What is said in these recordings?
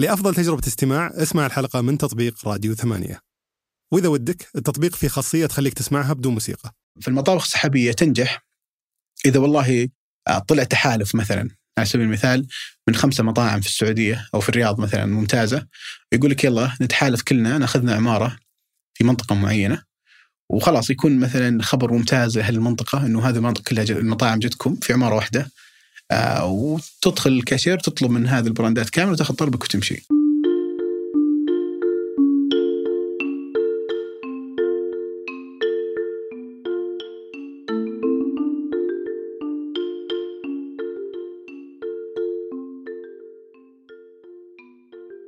لأفضل تجربة استماع اسمع الحلقة من تطبيق راديو ثمانية. وإذا ودك التطبيق فيه خاصية تخليك تسمعها بدون موسيقى. في المطابخ السحابية تنجح. إذا والله آه، طلع تحالف مثلا على سبيل المثال من خمسة مطاعم في السعودية أو في الرياض مثلا ممتازة يقول لك يلا نتحالف كلنا نأخذنا عمارة في منطقة معينة وخلاص يكون مثلا خبر ممتاز لأهل المنطقة إنه هذه المنطقة كلها المطاعم جتكم في عمارة واحدة. آه وتدخل الكاشير تطلب من هذه البراندات كاملة وتاخذ طلبك وتمشي.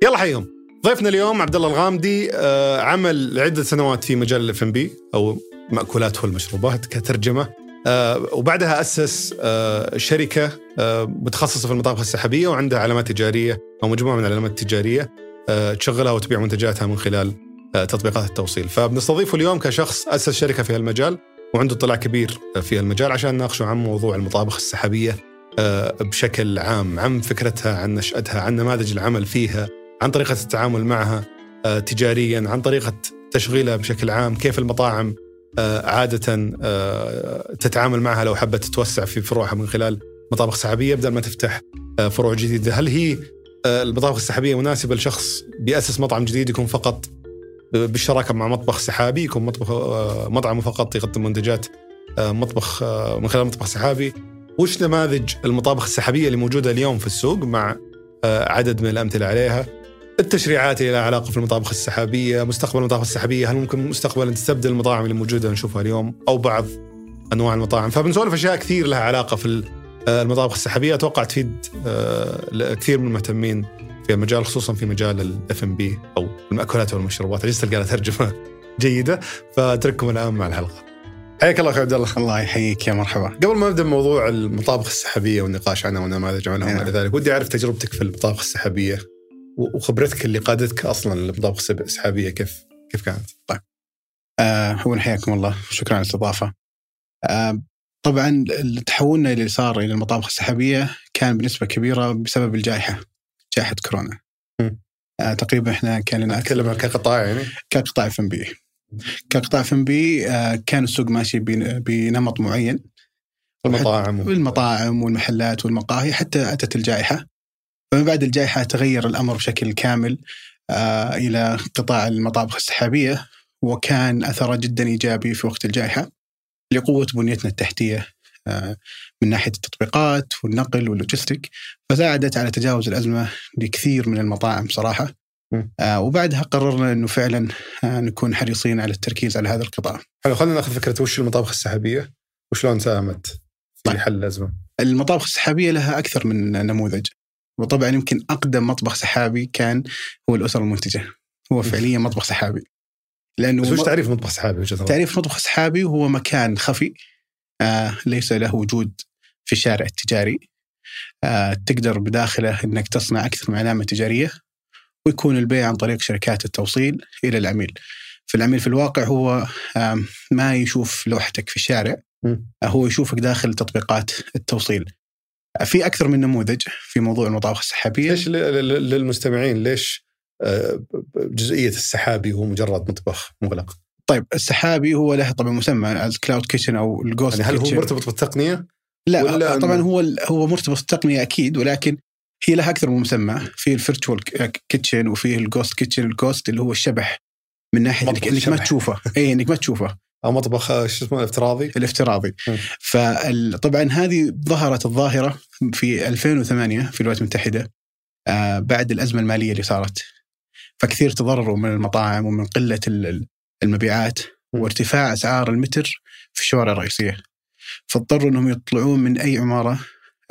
يلا حيهم ضيفنا اليوم عبد الله الغامدي آه، عمل لعدة سنوات في مجال الاف ام بي أو مأكولات والمشروبات كترجمة آه، وبعدها أسس آه، شركة آه، متخصصة في المطابخ السحابية وعندها علامات تجارية أو مجموعة من العلامات التجارية آه، تشغلها وتبيع منتجاتها من خلال آه، تطبيقات التوصيل. فبنستضيفه اليوم كشخص أسس شركة في هالمجال وعنده اطلاع كبير في هالمجال عشان نناقشه عن موضوع المطابخ السحابية آه، بشكل عام عن فكرتها عن نشأتها عن نماذج العمل فيها عن طريقة التعامل معها آه، تجاريا عن طريقة تشغيلها بشكل عام كيف المطاعم آه، عادة آه، تتعامل معها لو حبت تتوسع في فروعها من خلال مطابخ سحابية بدل ما تفتح آه، فروع جديدة. هل هي آه، المطابخ السحابية مناسبة لشخص بيأسس مطعم جديد يكون فقط بالشراكة مع مطبخ سحابي يكون مطبخ آه، مطعمه فقط يقدم منتجات آه، مطبخ آه، من خلال مطبخ سحابي؟ وش نماذج المطابخ السحابية اللي موجودة اليوم في السوق مع آه، عدد من الأمثلة عليها؟ التشريعات اللي لها علاقة في المطابخ السحابية، مستقبل المطابخ السحابية، هل ممكن مستقبلا تستبدل المطاعم اللي موجودة نشوفها اليوم أو بعض أنواع المطاعم، فبنسولف أشياء كثير لها علاقة في آه، المطابخ السحابية أتوقع تفيد آه، كثير من المهتمين في المجال خصوصا في مجال الاف ام بي أو المأكولات والمشروبات، عجزت تلقى لها ترجمة جيدة فأترككم الآن مع الحلقة. حياك الله أخوي عبد الله. الله يحييك يا مرحبا. قبل ما نبدأ موضوع المطابخ السحابية والنقاش عنها ونماذج عنها وما. إلى ذلك، ودي أعرف تجربتك في المطابخ السحابية وخبرتك اللي قادتك أصلا للمطابخ السحابيه كيف كيف كانت؟ آه أولا حياكم الله. شكرا على الاستضافة. آه طبعا تحولنا اللي صار إلى المطابخ السحابية كان بنسبة كبيرة بسبب الجائحة جائحة كورونا. آه تقريبا إحنا كان لنا أتكلم كقطاع يعني؟ كقطاع اف ام بي كقطاع اف ام بي آه، كان السوق ماشي بن- بنمط معين. المطاعم. والمطاعم والمحلات والمقاهي حتى أتت الجائحة. فمن بعد الجائحة تغير الأمر بشكل كامل آه، إلى قطاع المطابخ السحابية وكان أثره جدا إيجابي في وقت الجائحة لقوة بنيتنا التحتية آه، من ناحية التطبيقات والنقل واللوجستيك فساعدت على تجاوز الأزمة لكثير من المطاعم صراحة م. آه، وبعدها قررنا إنه فعلا نكون حريصين على التركيز على هذا القطاع. حلو خلينا ناخذ فكرة وش المطابخ السحابية وشلون ساهمت في طيب. حل الأزمة. المطابخ السحابية لها أكثر من نموذج وطبعا يمكن أقدم مطبخ سحابي كان هو الاسر المنتجة هو فعليا مطبخ سحابي لأنه بس وش تعريف مطبخ سحابي؟ تعريف مطبخ سحابي هو مكان خفي آه ليس له وجود في الشارع التجاري آه تقدر بداخله إنك تصنع أكثر من علامة تجارية ويكون البيع عن طريق شركات التوصيل إلى العميل. فالعميل في الواقع هو آه ما يشوف لوحتك في الشارع. هو يشوفك داخل تطبيقات التوصيل. في أكثر من نموذج في موضوع المطابخ السحابية ليش للمستمعين ليش آه، جزئية السحابي هو مجرد مطبخ مغلق؟ طيب السحابي هو له طبعا مسمى ال cloud kitchen أو ال ghost يعني هل هو. مرتبط بالتقنية؟ لا ولا طبعا هو هو مرتبط بالتقنية أكيد ولكن هي لها أكثر من مسمى في ال virtual kitchen وفي ال ghost kitchen ال ghost اللي هو الشبح من ناحية انك, إنك ما. تشوفه اي إنك ما تشوفه أو مطبخ شو اسمه الافتراضي؟ الافتراضي. فطبعا هذه ظهرت الظاهرة في 2008 في الولايات المتحدة آه، بعد الأزمة المالية اللي صارت فكثير تضرروا من المطاعم ومن قلة ال- ال- المبيعات. وارتفاع أسعار المتر في الشوارع الرئيسية فاضطروا إنهم يطلعون من أي عمارة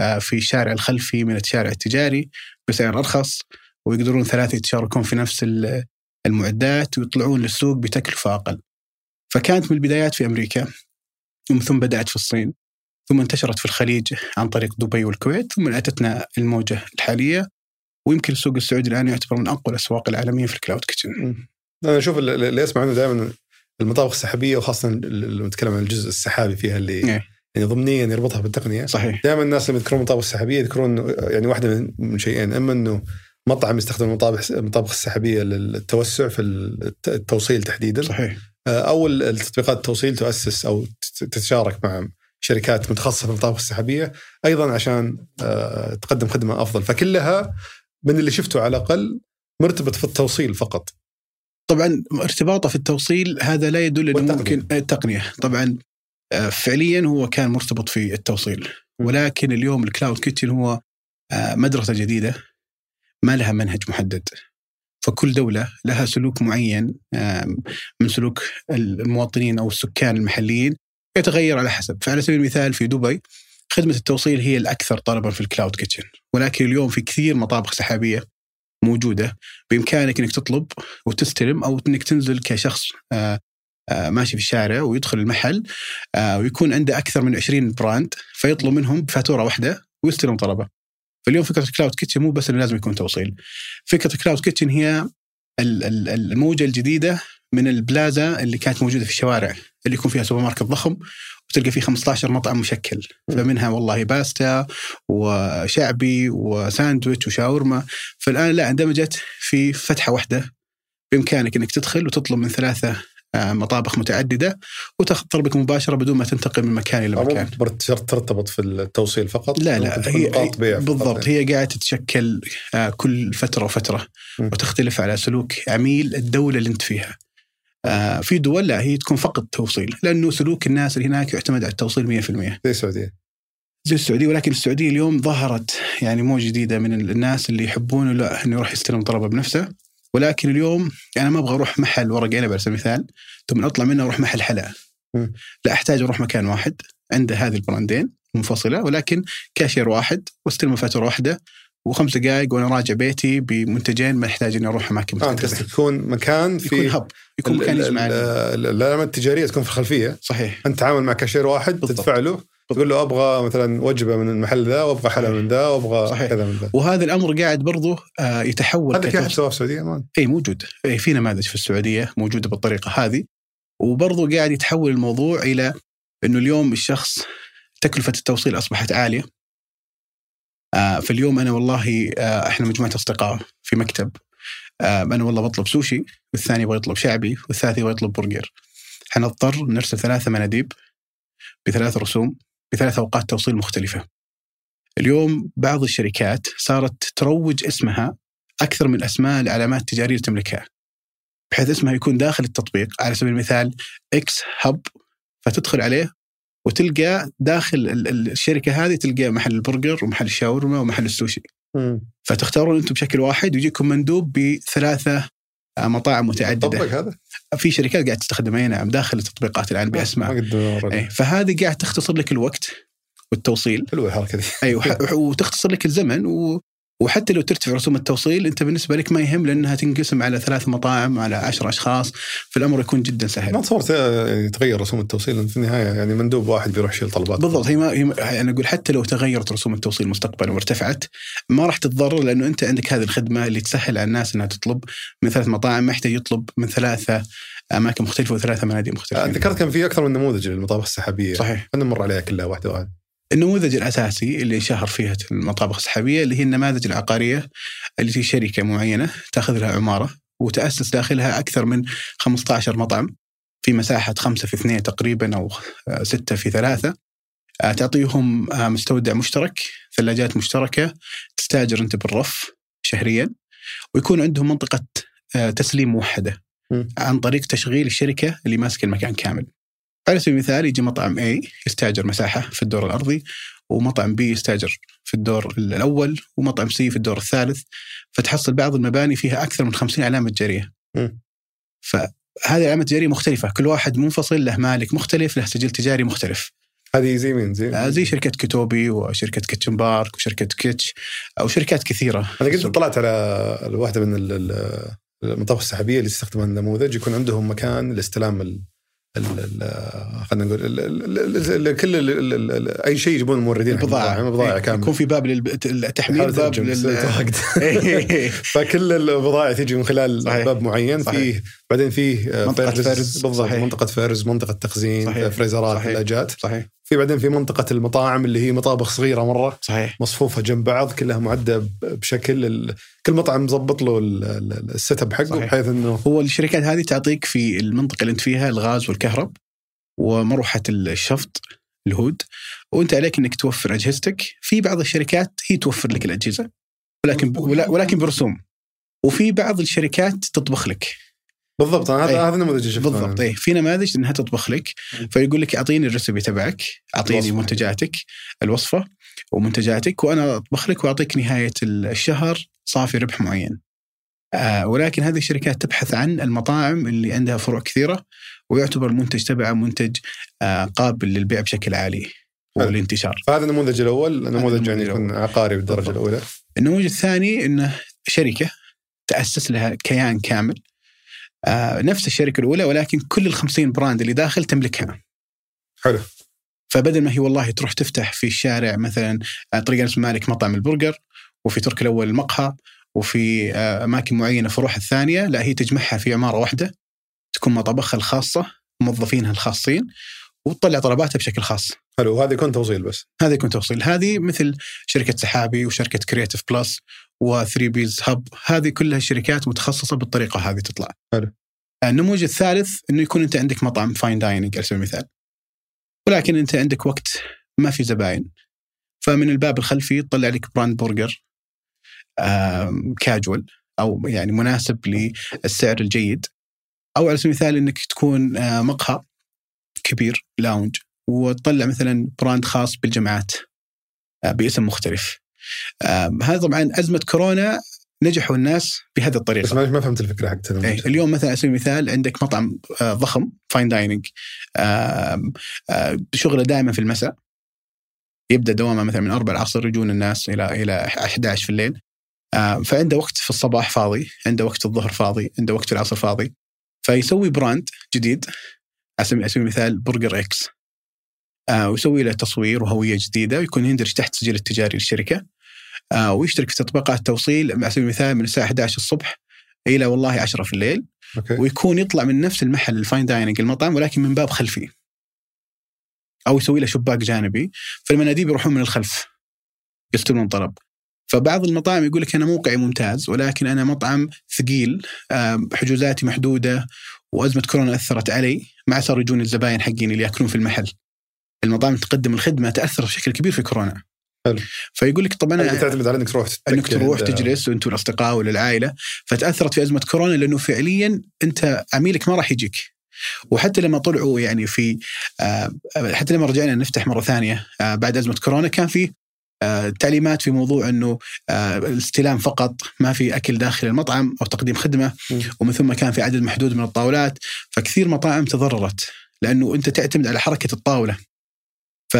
آه، في الشارع الخلفي من الشارع التجاري بسعر أرخص ويقدرون ثلاثة يتشاركون في نفس ال- المعدات ويطلعون للسوق بتكلفة أقل. فكانت من البدايات في أمريكا ومن ثم بدأت في الصين ثم انتشرت في الخليج عن طريق دبي والكويت ثم أتتنا الموجة الحالية ويمكن السوق السعودي الآن يعتبر من أقوى الأسواق العالمية في ال cloud kitchen. أنا أشوف اللي أسمع عنه دائما المطابخ السحابية وخاصة لما نتكلم عن الجزء السحابي فيها اللي إيه. يعني ضمنيا يربطها بالتقنية. صحيح. دائما الناس لما يذكرون المطابخ السحابية يذكرون يعني واحدة من- من شيئين أما إنه مطعم يستخدم المطابخ المطابخ السحابية للتوسع في الت- التوصيل تحديدا. صحيح. أو التطبيقات التوصيل تؤسس أو تت- تتشارك مع شركات متخصصة في المطابخ السحابية أيضا عشان آه، تقدم خدمة أفضل. فكلها من اللي شفته على الأقل مرتبط في التوصيل فقط. طبعا ارتباطه في التوصيل هذا لا يدل إنه. ممكن التقنية. طبعا آه، فعليا هو كان مرتبط في التوصيل. ولكن اليوم ال cloud kitchen هو آه، مدرسة جديدة ما لها منهج محدد. فكل دولة لها سلوك معين من سلوك المواطنين أو السكان المحليين يتغير على حسب. فعلى سبيل المثال في دبي خدمة التوصيل هي الأكثر طلبا في ال cloud kitchen ولكن اليوم في كثير مطابخ سحابية موجودة. بإمكانك إنك تطلب وتستلم أو إنك تنزل كشخص آه، آه، ماشي في الشارع ويدخل المحل آه، ويكون عنده أكثر من 20 brand فيطلب منهم بفاتوره واحدة ويستلم طلبه. فاليوم فكرة ال cloud kitchen مو بس إنه لازم يكون توصيل. فكرة ال cloud kitchen هي ال- ال- الموجة الجديدة من البلازا اللي كانت موجودة في الشوارع اللي يكون فيها سوبر ماركت ضخم وتلقى فيه 15 مطعم مشكل. فمنها والله باستا وشعبي وساندويتش وشاورما فالآن لا اندمجت في فتحة واحدة بإمكانك إنك تدخل وتطلب من ثلاثة مطابخ متعددة وتاخذ طلبك مباشرة بدون ما تنتقل من مكان إلى مو مكان. ترتبط في التوصيل فقط لا لا هي. بالضبط هي قاعدة تتشكل آه، كل فترة وفترة م. وتختلف على سلوك عميل الدولة اللي أنت فيها. آه، في دول لا هي تكون فقط توصيل لأنه سلوك الناس اللي هناك يعتمد على التوصيل 100%. زي السعودية زي السعودية ولكن السعودية اليوم ظهرت يعني موجه جديدة من الناس اللي يحبون لا إنه يروح يستلم طلبه بنفسه ولكن اليوم أنا ما أبغى أروح محل ورق عنب على سبيل المثال ثم أطلع منه أروح محل حلا. لا أحتاج أروح مكان واحد عنده هذه ال brandين منفصله ولكن كاشير واحد واستلم فاتوره واحدة وخمس دقائق وأنا راجع بيتي بمنتجين ما احتاج إني أروح أماكن آه أنت متعدده قصدك يكون مكان في يكون hub يكون مكان يجمع ال- ال- العلامات التجارية تكون في الخلفية. صحيح. أنت تعامل مع كاشير واحد بالضبط. تدفع له تقول له أبغى مثلا وجبة من المحل ذا وأبغى حلا من ذا وأبغى صحيح. كذا من ذا. وهذا الأمر قاعد برضه آه، يتحول هذا في احد. سواه في السعودية ما اي موجود. اي في نماذج في السعودية موجودة بالطريقة هذه. وبرضه قاعد يتحول الموضوع إلى إنه اليوم الشخص تكلفة التوصيل أصبحت عالية. آه فاليوم أنا والله آه إحنا مجموعة أصدقاء في مكتب. أنا والله بطلب سوشي والثاني يبغى يطلب شعبي والثالث يبغى يطلب برجر. حنضطر نرسل ثلاثة مناديب بثلاث رسوم. بثلاث أوقات توصيل مختلفة اليوم بعض الشركات صارت تروج اسمها أكثر من أسماء العلامات التجارية اللي تملكها بحيث اسمها يكون داخل التطبيق على سبيل المثال إكس hub فتدخل عليه وتلقى داخل ال- ال- الشركة هذه تلقى محل البرجر ومحل الشاورما ومحل السوشي. فتختارون أنتم بشكل واحد ويجيكم مندوب بثلاثة مطاعم متعددة. طبق هذا؟ في شركات قاعد تستخدمها اي نعم داخل التطبيقات الآن ما بأسماء. إيه فهذه قاعد تختصر لك الوقت والتوصيل. حلوة الحركة دي. أيوه ح- وتختصر لك الزمن و... وحتى لو ترتفع رسوم التوصيل أنت بالنسبة لك ما يهم لأنها تنقسم على ثلاث مطاعم على عشر أشخاص فالأمر يكون جدا ما سهل تصورت يعني يتغير رسوم التوصيل في النهاية يعني مندوب واحد بيروح يشيل طلبات. بالضبط هي ما هي ما- أنا أقول حتى لو تغيرت رسوم التوصيل مستقبلا وارتفعت ما راح تتضرر لأنه أنت عندك هذه الخدمة اللي تسهل على الناس إنها تطلب من ثلاث مطاعم ما يحتاج يطلب من ثلاثة أماكن مختلفة وثلاثة مناديب مختلفة. ذكرت كان في أكثر من نموذج للمطابخ السحابية. صحيح. خلينا نمر عليها كلها واحدة واحدة النموذج الأساسي اللي شهر فيها المطابخ السحابية اللي هي النماذج العقارية اللي في شركة معينة تاخذ لها عمارة وتأسس داخلها أكثر من 15 مطعم في مساحة خمسة في اثنين تقريبا أو آه، ستة في ثلاثة آه، تعطيهم آه، مستودع مشترك ثلاجات مشتركة تستاجر أنت بالرف شهريا ويكون عندهم منطقة آه، تسليم موحدة. عن طريق تشغيل الشركة اللي ماسكة المكان كامل. على سبيل المثال يجي مطعم A يستأجر مساحة في الدور الأرضي ومطعم B يستأجر في الدور الأول ومطعم C في الدور الثالث فتحصل بعض المباني فيها أكثر من 50 علامة تجاريه. م. فهذه العلامه التجاريه مختلفة، كل واحد منفصل له مالك مختلف له سجل تجاري مختلف. هذه زي مين زي آه، زي شركة كتوبي وشركة كيتشن بارك وشركة كيتش أو شركات كثيرة. أنا قد طلعت على واحدة من ال- ال- المطابخ السحابية اللي تستخدم النموذج يكون عندهم مكان لاستلام خلينا نقول ال- ال- كل ال- أي شيء يجيبون الموردين البضاعة المطاعم، بضاعه إيه، كاملة يكون في باب للتحميل باب لل. إيه. فكل البضائع تيجي من خلال صحيح. باب معين صحيح. فيه بعدين فيه آه، منطقة فرز. بالضبط. منطقة فرز منطقة تخزين صحيح. فريزرات. ثلاجات صحيح في بعدين في منطقة المطاعم اللي هي مطابخ صغيرة مرة صحيح. مصفوفة جنب بعض كلها معدة ب- بشكل ال- كل مطعم مظبط له ال- ال- ال setup حقه. بحيث إنه هو الشركات هذه تعطيك في المنطقة اللي أنت فيها الغاز والكهرب ومروحة الشفط ال hood وأنت عليك إنك توفر أجهزتك. في بعض الشركات هي توفر لك الأجهزة ولكن ولكن برسوم. وفي بعض الشركات تطبخ لك. بالضبط هذا أي. هذا النموذج اللي شفته بالضبط. اي في نماذج إنها تطبخ لك. فيقول لك أعطيني ال recipe تبعك أعطيني. منتجاتك الوصفة ومنتجاتك وأنا أطبخ لك وأعطيك نهاية الشهر صافي ربح معين. آه ولكن هذه الشركات تبحث عن المطاعم اللي عندها فروع كثيرة ويعتبر المنتج تبعها منتج آه قابل للبيع بشكل عالي. والانتشار. فهذا النموذج الأول نموذج يعني يكون. عقاري بالدرجة. الأولى النموذج الثاني إنه شركة تأسس لها كيان كامل نفس الشركة الأولى ولكن كل ال 50 براند اللي داخل تملكها. حلو. فبدل ما هي والله تروح تفتح في الشارع مثلا آه، طريق انس مالك مطعم البرجر وفي ترك الأول المقهى وفي آه، أماكن معينة فروعها الثانية لا هي تجمعها في عمارة واحدة تكون مطابخها الخاصة موظفينها الخاصين وتطلع طلباتها بشكل خاص. حلو وهذا يكون توصيل بس. هذا يكون توصيل. هذه مثل شركة سحابي وشركة كرياتيف بلس و3 بيز هب. هذه كلها شركات متخصصة بالطريقة هذه تطلع. حلو. النموذج الثالث إنه يكون أنت عندك مطعم fine dining على سبيل المثال. ولكن أنت عندك وقت ما في زباين. فمن الباب الخلفي تطلع لك brand برجر كاجوال أو يعني مناسب للسعر الجيد. أو على سبيل المثال إنك تكون آه، مقهى كبير lounge وتطلع مثلا brand خاص بالجامعات آه، باسم مختلف. هذا طبعا أزمة كورونا نجحوا الناس بهذه بس الطريقة ما ما فهمت الفكرة حقت إيه،. اليوم مثلا على سبيل المثال عندك مطعم آه، ضخم fine dining شغله دائما في المساء. يبدأ دوامه مثلا من 4 العصر يجون الناس إلى إلى 11 في الليل. آه، فعنده وقت في الصباح فاضي عنده وقت الظهر فاضي عنده وقت العصر فاضي. فيسوي brand جديد. على سبيل على سبيل المثال برجر إكس آه، ويسوي له تصوير وهوية جديدة ويكون يندرج تحت السجل التجاري للشركة آه، ويشترك في تطبيقات توصيل على سبيل المثال من الساعة 11 الصبح إلى والله 10 في الليل. okay. ويكون يطلع من نفس المحل ال fine dining المطعم ولكن من باب خلفي. أو يسوي له شباك جانبي فالمناديب يروحون من الخلف يستلمون طلب. فبعض المطاعم يقول لك أنا موقعي ممتاز ولكن أنا مطعم ثقيل آم، حجوزاتي محدودة وأزمة كورونا أثرت علي ما عاد صاروا يجون الزباين حقين اللي يأكلون في المحل. المطاعم تقدم الخدمة تأثر بشكل كبير في كورونا. حلو. فيقول لك طب أنا تعتمد على إنك تروح إنك تروح تجلس وأنت والأصدقاء ولا العائلة فتأثرت في أزمة كورونا لأنه فعليا أنت عميلك ما راح يجيك. وحتى لما طلعوا يعني في آه، حتى لما رجعنا نفتح مرة ثانية آه، بعد أزمة كورونا كان في آه، تعليمات في موضوع إنه آه، الاستلام فقط ما في أكل داخل المطعم أو تقديم خدمة. ومن ثم كان في عدد محدود من الطاولات. فكثير مطاعم تضررت لأنه أنت تعتمد على حركة الطاولة. ف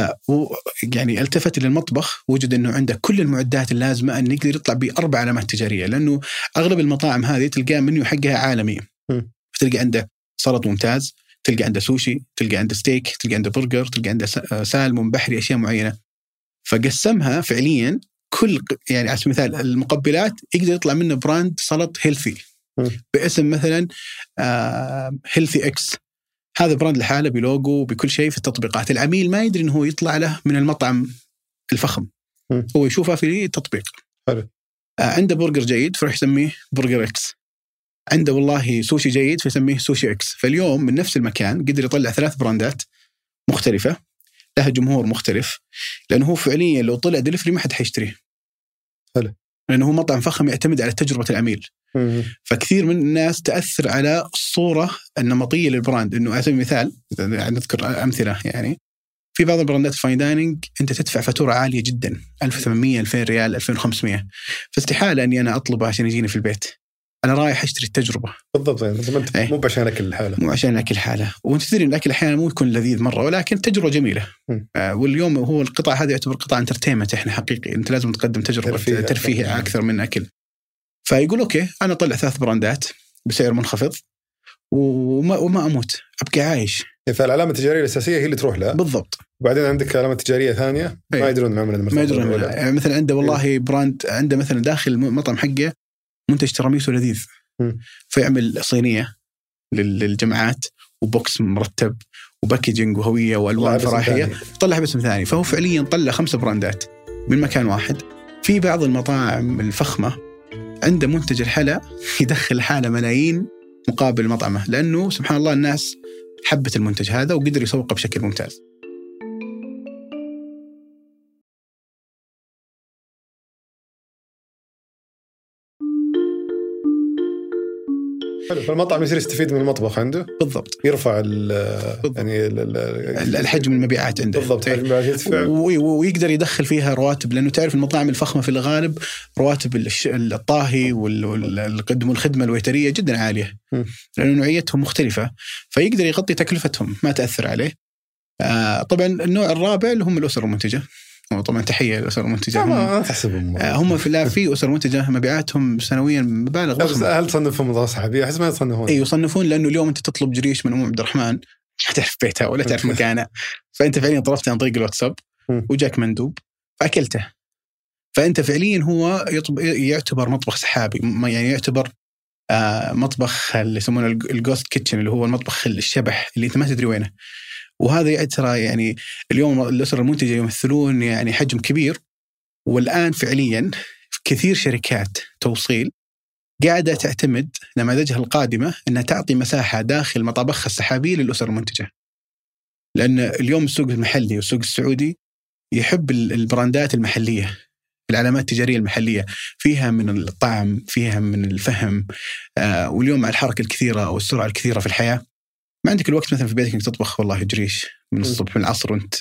يعني التفت إلى المطبخ وجد إنه عنده كل المعدات اللازمة انه يقدر يطلع بأربع علامات تجارية لأنه أغلب المطاعم هذه تلقاه منيو حقها عالمي م. فتلقى عنده سلط ممتاز تلقى عنده سوشي تلقى عنده ستيك تلقى عنده برجر تلقى عنده آه، سالمون بحري أشياء معينة فقسمها فعليا كل يعني على سبيل المثال المقبلات يقدر يطلع منه brand سلط healthy. باسم مثلا healthy إكس هذا brand لحاله بلوجو بكل شيء في التطبيقات العميل ما يدري إنه هو يطلع له من المطعم الفخم م. هو يشوفها في التطبيق حلو. آه، عنده برجر جيد فراح يسميه برجر إكس عنده والله سوشي جيد فيسميه سوشي إكس فاليوم من نفس المكان قدر يطلع ثلاث brandات مختلفة لها جمهور مختلف لأنه هو فعليا لو طلع دليفري ما حد حيشتريه حلو. لأنه هو مطعم فخم يعتمد على تجربة العميل. مم. فكثير من الناس تأثر على الصورة النمطية لل brand. إنه على سبيل المثال يعني نذكر أمثلة يعني في بعض ال brandات ال fine dining أنت تدفع فاتورة عالية جدا. 1800 2000 ريال 2500 فاستحالة أني أنا أطلبها عشان يجيني في البيت. أنا رايح أشتري التجربة. بالضبط يعني أنت إيه. مو عشان أكل الحاله مو عشان الاكل حاله وأنت تدري إن الأكل أحيانا مو يكون لذيذ مرة ولكن تجربة جميلة. آه واليوم هو القطاع هذا يعتبر قطاع entertainment إحنا حقيقي. أنت لازم تقدم تجربة ترفيه ترفيه, أكثر. أكثر من أكل. فيقول okay أنا أطلع ثلاث brandات بسعر منخفض وما, وما أموت. أبقى عايش. فالعلامه التجارية الأساسية هي اللي تروح لها. بالضبط. وبعدين عندك علامة تجارية ثانية. ما إيه. يدرون عن ما يدرون. يعني مثلا عنده والله brand عنده مثلا داخل المطعم حقه منتج تراميسو لذيذ. فيعمل صينية لل- للجماعات و box مرتب و packaging وهوية وألوان فرايحية. طلع باسم ثاني. فهو فعليا طلع خمسة براندات من مكان واحد. في بعض المطاعم الفخمة عنده منتج الحلا يدخل الحاله ملايين مقابل مطعمه لأنه سبحان الله الناس حبت المنتج هذا وقدر يسوقه بشكل ممتاز. فالمطعم يصير يستفيد من المطبخ عنده؟ بالضبط. يرفع ال. يعني ال- ال- الحجم المبيعات عنده. بالضبط و- ويقدر يدخل فيها رواتب لأنه تعرف المطاعم الفخمة في الغالب رواتب الش- الطاهي وال- وال- القدم والخدمة الويترية جدا عالية. لأنه نوعيتهم مختلفة. فيقدر يغطي تكلفتهم ما تأثر عليه. آه طبعا النوع الرابع اللي هم الأسر المنتجة. طبعا تحية للاسر المنتجه هم, ما تحسبهم آه هم في لا في اسر منتجه مبيعاتهم سنويا مبالغ بس ضخمه هل تصنفهم مضاعف صحابيه؟ أحس ما يصنفون اي يصنفون لأنه اليوم أنت تطلب جريش من أم عبد الرحمن. ما تعرف بيتها ولا تعرف مكانها. فأنت فعليا طلبته عن طريق الواتساب. وجاك مندوب فأكلته. فأنت فعليا هو يطب... يعتبر مطبخ سحابي يعني يعتبر آه مطبخ اللي يسمونه الج- ال ghost kitchen اللي هو المطبخ الشبح اللي أنت ما تدري وينه. وهذا ترى يعني اليوم الاسر المنتجة يمثلون يعني حجم كبير. والآن فعليا كثير شركات توصيل قاعدة تعتمد نماذجها القادمة إنها تعطي مساحة داخل مطابخها السحابيه للاسر المنتجة. لأن اليوم السوق المحلي والسوق السعودي يحب ال- البراندات المحلية العلامات التجارية المحلية. فيها من الطعم فيها من الفهم آه واليوم مع الحركة الكثيرة أو السرعة الكثيرة في الحياة. ما عندك الوقت مثلا في بيتك إنك تطبخ والله جريش. من الصبح من العصر وأنت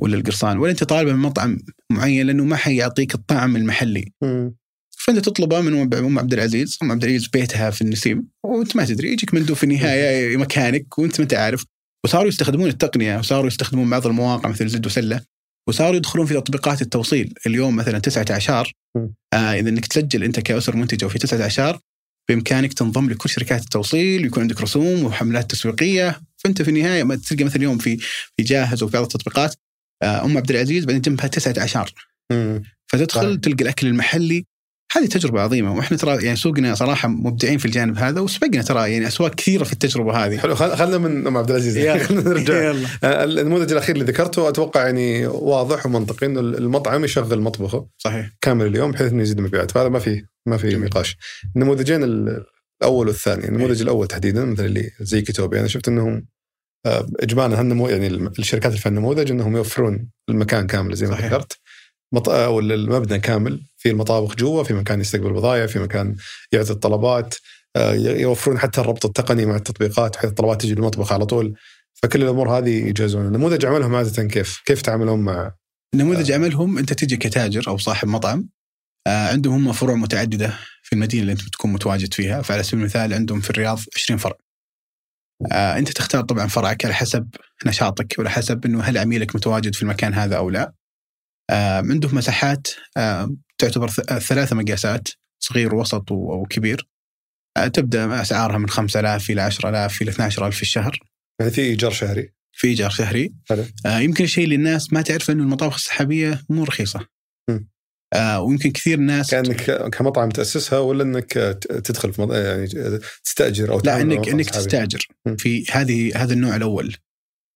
ولا القرصان ولا أنت طالبه من مطعم معين لأنه ما حيعطيك الطعم المحلي. مم. فأنت تطلبه من أم عبد العزيز. أم عبد العزيز بيتها في النسيم وأنت ما تدري يجيك مندوب في النهايه مكانك وأنت ما انت عارف وصاروا يستخدمون التقنية وصاروا يستخدمون بعض المواقع مثل زد وسلة. وصاروا يدخلون في تطبيقات التوصيل. اليوم مثلا 19 مم. آه إذا إنك تسجل أنت كأسر منتجه وفي 19 بإمكانك تنضم لكل شركات التوصيل ويكون عندك رسوم وحملات تسويقية. فأنت في النهاية ما تلقى مثلا اليوم في في جاهز وفي بعض التطبيقات آه أم عبد العزيز بعدين جنبها 19 مم. فتدخل صحيح. تلقى الأكل المحلي. هذه تجربة عظيمة وإحنا ترى يعني سوقنا صراحة مبدعين في الجانب هذا وسبقنا ترى يعني أسواق كثيرة في التجربة هذه. حلو خل- خلنا من أم عبد العزيز. خلينا نرجع. آه، النموذج الأخير اللي ذكرته أتوقع يعني واضح ومنطقي إنه المطعم يشغل مطبخه صحيح. كامل اليوم بحيث إنه يزيد المبيعات فهذا ما في ما في جميل. نقاش النموذجين ال- الأول والثاني النموذج الأول تحديدا مثل اللي زي كيتوبي أنا شفت إنهم آه، اجمالا هالنمو يعني الشركات اللي في النموذج إنهم يوفرون المكان كامل زي ما. ذكرت مط... أو المبنى كامل في المطابخ جوا في مكان يستقبل بضائع في مكان يعطي الطلبات آه، يوفرون حتى الربط التقني مع التطبيقات بحيث الطلبات تجي للمطبخ على طول فكل الأمور هذه يجهزون نموذج عملهم عاده كيف؟ كيف تعاملون مع نموذج عملهم أنت تجي كتاجر أو صاحب مطعم عندهم هم فروع متعددة في المدينة اللي انت بتكون متواجد فيها فعلى سبيل المثال عندهم في الرياض 20 فرع. آه انت تختار طبعا فرعك على حسب نشاطك وعلى حسب إنه هل عميلك متواجد في المكان هذا أو لا. آه عندهم مساحات آه تعتبر ث- آه، ثلاثة مقاسات صغير ووسط و- وكبير. آه تبدأ أسعارها من 5000 إلى 10000 إلى 12000 في الشهر. يعني في إيجار شهري. في إيجار شهري. حلو. آه يمكن الشيء اللي الناس ما تعرف إنه المطابخ السحابية مو رخيصة. آه ويمكن كثير ناس كأنك كمطعم تأسسها ولا إنك تدخل في مط... يعني تستأجر أو لا انك إنك؟ تستأجر. في هذه هذا النوع الأول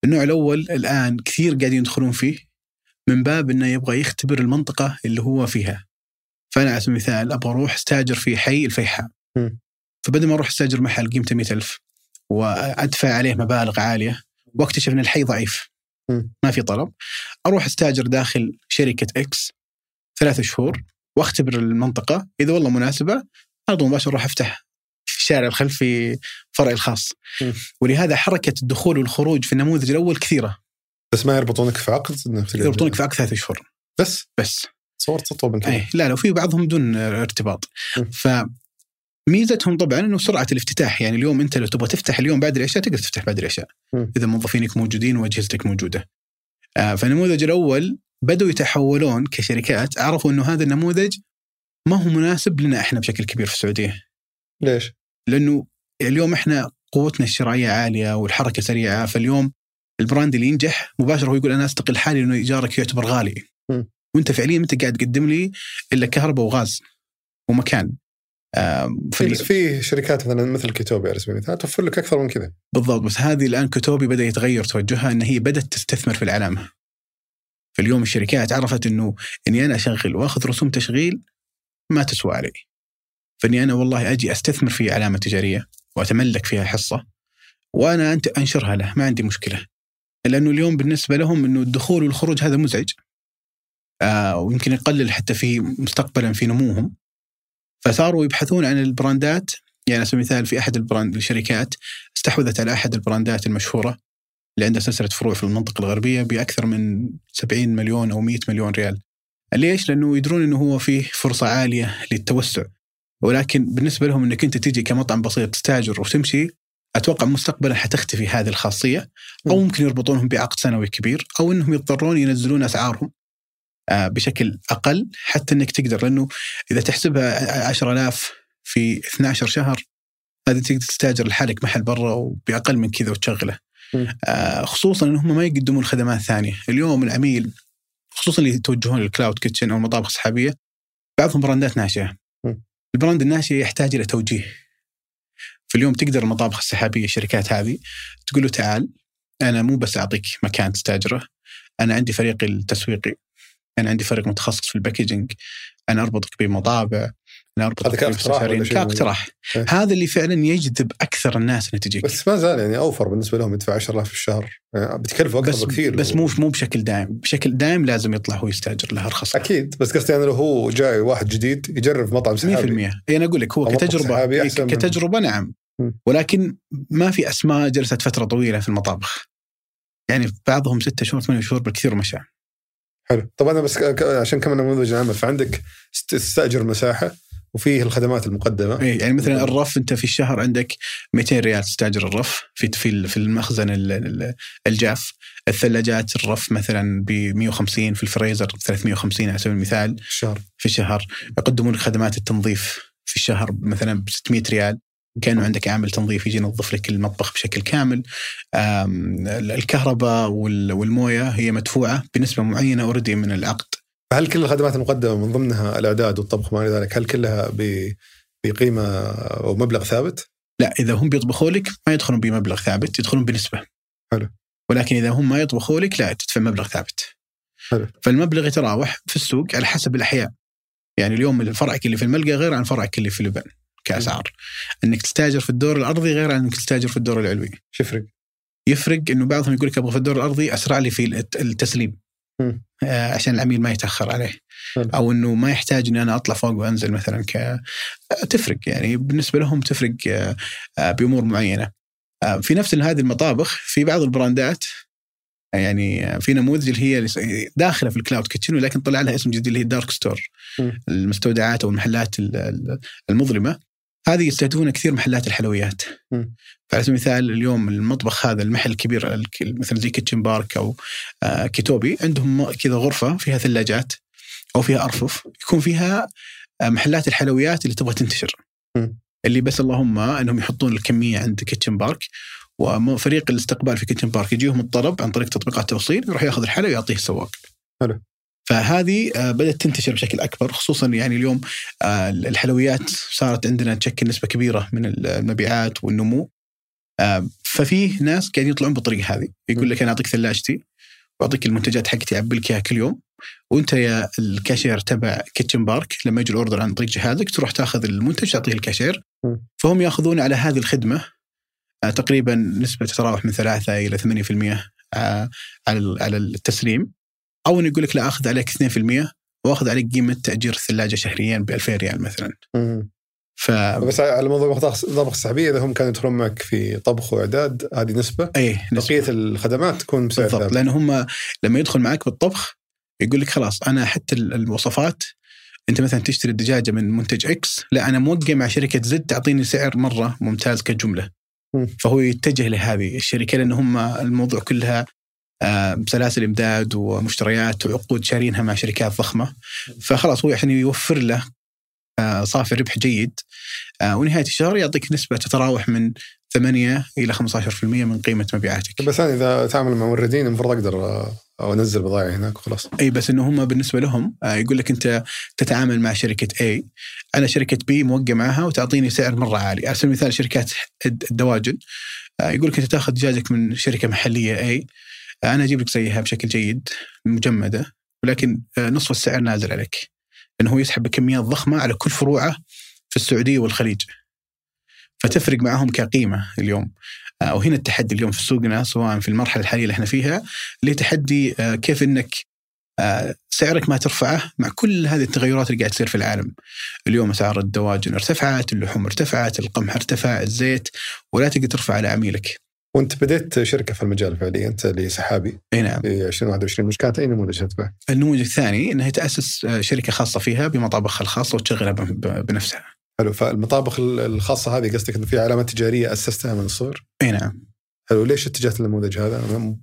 النوع الأول الآن كثير قاعدين يدخلون فيه من باب إنه يبغى يختبر المنطقة اللي هو فيها فأنا على سبيل المثال أبغى أروح أستأجر في حي الفيحاء. فبدل ما أروح أستأجر محل قيمته 100000 وأدفع عليه مبالغ عالية وأكتشف إن الحي ضعيف. ما في طلب أروح أستأجر داخل شركة إكس ثلاث شهور واختبر المنطقة. إذا والله مناسبة على طول مباشرة أروح أفتح في الشارع الخلفي فرعي الخاص. ولهذا حركة الدخول والخروج في النموذج الأول كثيرة. بس ما يربطونك في عقد؟ يربطونك في عقد ثلاث شهور. بس؟ بس. صورت من كذا. اي لا لا وفي بعضهم دون ارتباط. ف ميزتهم طبعا إنه سرعة الافتتاح. يعني اليوم أنت لو تبغى تفتح اليوم بعد العشاء تقدر تفتح بعد العشاء. إذا موظفينك موجودين واجهزتك موجودة. آه فالنموذج الأول بدأوا يتحولون كشركات عرفوا إنه هذا النموذج ما هو مناسب لنا إحنا بشكل كبير في السعودية. ليش؟ لأنه اليوم إحنا قوتنا الشرائية عالية والحركة سريعة فاليوم ال brand اللي ينجح مباشره هو يقول أنا أستقل حالي لأنه ايجارك يعتبر غالي. م. وأنت فعليا أنت قاعد تقدم لي الا كهرباء وغاز ومكان. في في شركات مثلا مثل كيتوبي على سبيل المثال توفر لك أكثر من كذا. بالضبط بس هذه الآن كتوبي بدأ يتغير توجهها إن هي بدأت تستثمر في العلامه فاليوم الشركات عرفت إنه إني أنا أشغل وأخذ رسوم تشغيل ما تسوى علي. فإني أنا والله أجي أستثمر في علامة تجارية وأتملك فيها حصه وأنا أنت أنشرها له ما عندي مشكلة. لأنه اليوم بالنسبة لهم إنه الدخول والخروج هذا مزعج. آه ويمكن يقلل حتى في مستقبلا في نموهم. فصاروا يبحثون عن البراندات. يعني على سبيل المثال في أحد ال brand الشركات استحوذت على أحد البراندات المشهورة. اللي عندها سلسله فروع في المنطقة الغربية بأكثر من 70 مليون أو 100 مليون ريال. ليش؟ لأنه يدرون إنه هو فيه فرصة عالية للتوسع. ولكن بالنسبة لهم إنك أنت تيجي كمطعم بسيط تستاجر وتمشي أتوقع مستقبلا حتختفي هذه الخاصية أو ممكن يربطونهم بعقد سنوي كبير أو إنهم يضطرون ينزلون أسعارهم آه، بشكل أقل حتى إنك تقدر لأنه إذا تحسبها 10000 في 12 شهر هذه تقدر تستاجر لحالك محل برا وبأقل من كذا وتشغله. آه خصوصا انهم ما يقدمون خدمات ثانية، اليوم العميل خصوصا اللي يتوجهون لل cloud kitchen أو المطابخ السحابية بعضهم براندات ناشئة. ال brand الناشئ يحتاج إلى توجيه. في اليوم تقدر المطابخ السحابية الشركات هذه تقول له تعال أنا مو بس أعطيك مكان تستاجره أنا عندي فريقي التسويقي أنا عندي فريق متخصص في ال packaging أنا أربطك بمطابع أنا اربطك كاقتراح كاقتراح إيه. هذا اللي فعلا يجذب أكثر الناس انها تجيك. بس ما زال يعني أوفر بالنسبة لهم يدفع 10000 في الشهر. يعني بتكلفه أكثر بس بكثير. بس مو مو بشكل دائم بشكل دائم لازم يطلع هو يستأجر له ارخص أكيد. بس قصدي أنا لو هو جاي واحد جديد يجرب مطعم سحابي. 100% اي أنا أقول لك هو كتجربة. كتجربة نعم. ولكن ما في أسماء جلست فترة طويلة في المطابخ. يعني بعضهم ستة شهور ثمانية شهور بالكثير مشى حلو. طبعا بس عشان كمان نموذج العمل فعندك تستأجر مساحة. وفيه الخدمات المقدمة. اي يعني مثلا الرف أنت في الشهر عندك 200 ريال تستاجر الرف في في في المخزن الجاف. الثلاجات الرف مثلا ب 150 في الفريزر 350 على سبيل المثال. في الشهر في الشهر. يقدمون خدمات التنظيف في الشهر مثلا ب 600 ريال كانوا عندك عامل تنظيف يجي ينظف لك المطبخ بشكل كامل. الكهرباء والموية هي مدفوعة بنسبة معينة اوريدي من العقد. هل كل الخدمات المقدمة من ضمنها الأعداد والطبخ وما إلى ذلك هل كلها بقيمة أو مبلغ ثابت؟ لا إذا هم بيطبخوا لك ما يدخلون بمبلغ ثابت يدخلون بنسبة. حلو. ولكن إذا هم ما يطبخوا لك لا تدفع مبلغ ثابت. حلو. فالمبلغ يتراوح في السوق على حسب الأحياء. يعني اليوم فرعك اللي في الملقا غير عن فرعك اللي في لبنان كأسعار. إنك تستاجر في الدور الأرضي غير عن إنك تستاجر في الدور العلوي. شو يفرق؟ يفرق إنه بعضهم يقول لك أبغى في الدور الأرضي أسرع لي في التسليم. عشان العميل ما يتأخر عليه. أو إنه ما يحتاج اني أنا أطلع فوق وأنزل مثلا ك تفرق يعني. بالنسبة لهم تفرق آه, آه، بأمور معينة. آه في نفس هذه المطابخ في بعض البراندات يعني في نموذج اللي هي داخلة في ال cloud kitchen ولكن طلع لها اسم جديد اللي هي dark store. المستودعات أو المحلات المظلمة. هذه يستهدفون كثير محلات الحلويات. فعلى سبيل المثال اليوم المطبخ هذا المحل الكبير مثل زي كيتشن بارك أو آه، كيتوبي عندهم كذا غرفة فيها ثلاجات أو فيها أرفف. يكون فيها آه، محلات الحلويات اللي تبغى تنتشر. اللي بس اللهم إنهم يحطون الكمية عند كيتشن بارك. وفريق الاستقبال في كيتشن بارك يجيهم الطلب عن طريق تطبيقات التوصيل يروح ياخذ الحلا ويعطيه السواق. حلو. فهذه آه، بدأت تنتشر بشكل أكبر خصوصا يعني اليوم آه، الحلويات صارت عندنا تشكل نسبة كبيرة من المبيعات والنمو. آه، ففي ناس قاعدين يطلعون بالطريقة هذه. يقول لك أنا أعطيك ثلاجتي وأعطيك المنتجات حقتي اعبي لك إياها كل يوم. وأنت يا الكاشير تبع كيتشن بارك لما يجي ال order عن طريق جهازك تروح تأخذ المنتج تعطيه الكاشير. فهم يأخذون على هذه الخدمة تقريبا نسبة تتراوح من 3 إلى 8% على التسليم. أو إنه يقول لك لا أخذ عليك 2% وأخذ عليك قيمة تأجير الثلاجة شهريا ب 2000 ريال مثلا. ف بس على موضوع المطابخ السحابية إذا هم كانوا يدخلون معك في طبخ وإعداد هذه نسبة؟ اي بقية الخدمات تكون بسعر بالضبط لأن هم لما يدخل معك بالطبخ يقول لك خلاص أنا حتى الوصفات أنت مثلا تشتري الدجاجة من منتج إكس لا أنا موقع مع شركة زد تعطيني سعر مرة ممتاز كجملة. فهو يتجه لهذه الشركة لأن هم الموضوع كلها سلاسل إمداد ومشتريات وعقود شارينها مع شركات ضخمة. فخلاص هو عشان يوفر له آه، صافي ربح جيد. آه، ونهاية الشهر يعطيك نسبة تتراوح من 8 إلى 15% من قيمة مبيعاتك. بس أنا إذا تعامل مع موردين المفروض أقدر آه، أو أنزل بضائع هناك وخلاص. إي بس إنه هم بالنسبة لهم يقول لك أنت تتعامل مع شركة A. أنا شركة B موقع معها وتعطيني سعر مرة عالي، على سبيل المثال شركات الدواجن يقول لك أنت تأخذ دجاجك من شركة محلية A. أنا أجيب لك زيها بشكل جيد مجمدة ولكن نصف السعر نازل عليك. لأنه هو يسحب بكميات ضخمة على كل فروعه في السعودية والخليج. فتفرق معهم كقيمة اليوم. آه، وهنا التحدي اليوم في سوقنا سواء في المرحلة الحالية اللي إحنا فيها اللي تحدي آه، كيف إنك آه، سعرك ما ترفعه مع كل هذه التغيرات اللي قاعد تصير في العالم. اليوم أسعار الدواجن ارتفعت، اللحوم ارتفعت، القمح ارتفع، الزيت ولا تقدر ترفع على عميلك. وانت بديت شركة في المجال فعليا انت اللي سحابي إي نعم في 2021 وش كانت أي نموذج تتبع؟ النموذج الثاني إنها تأسس شركة خاصة فيها بمطابخها الخاصه وتشغلها بنفسها. حلو فالمطابخ الخاصة هذه قصدك إنه في علامات تجارية أسستها من الصغر؟ إي نعم. حلو ليش اتجهت للنموذج هذا؟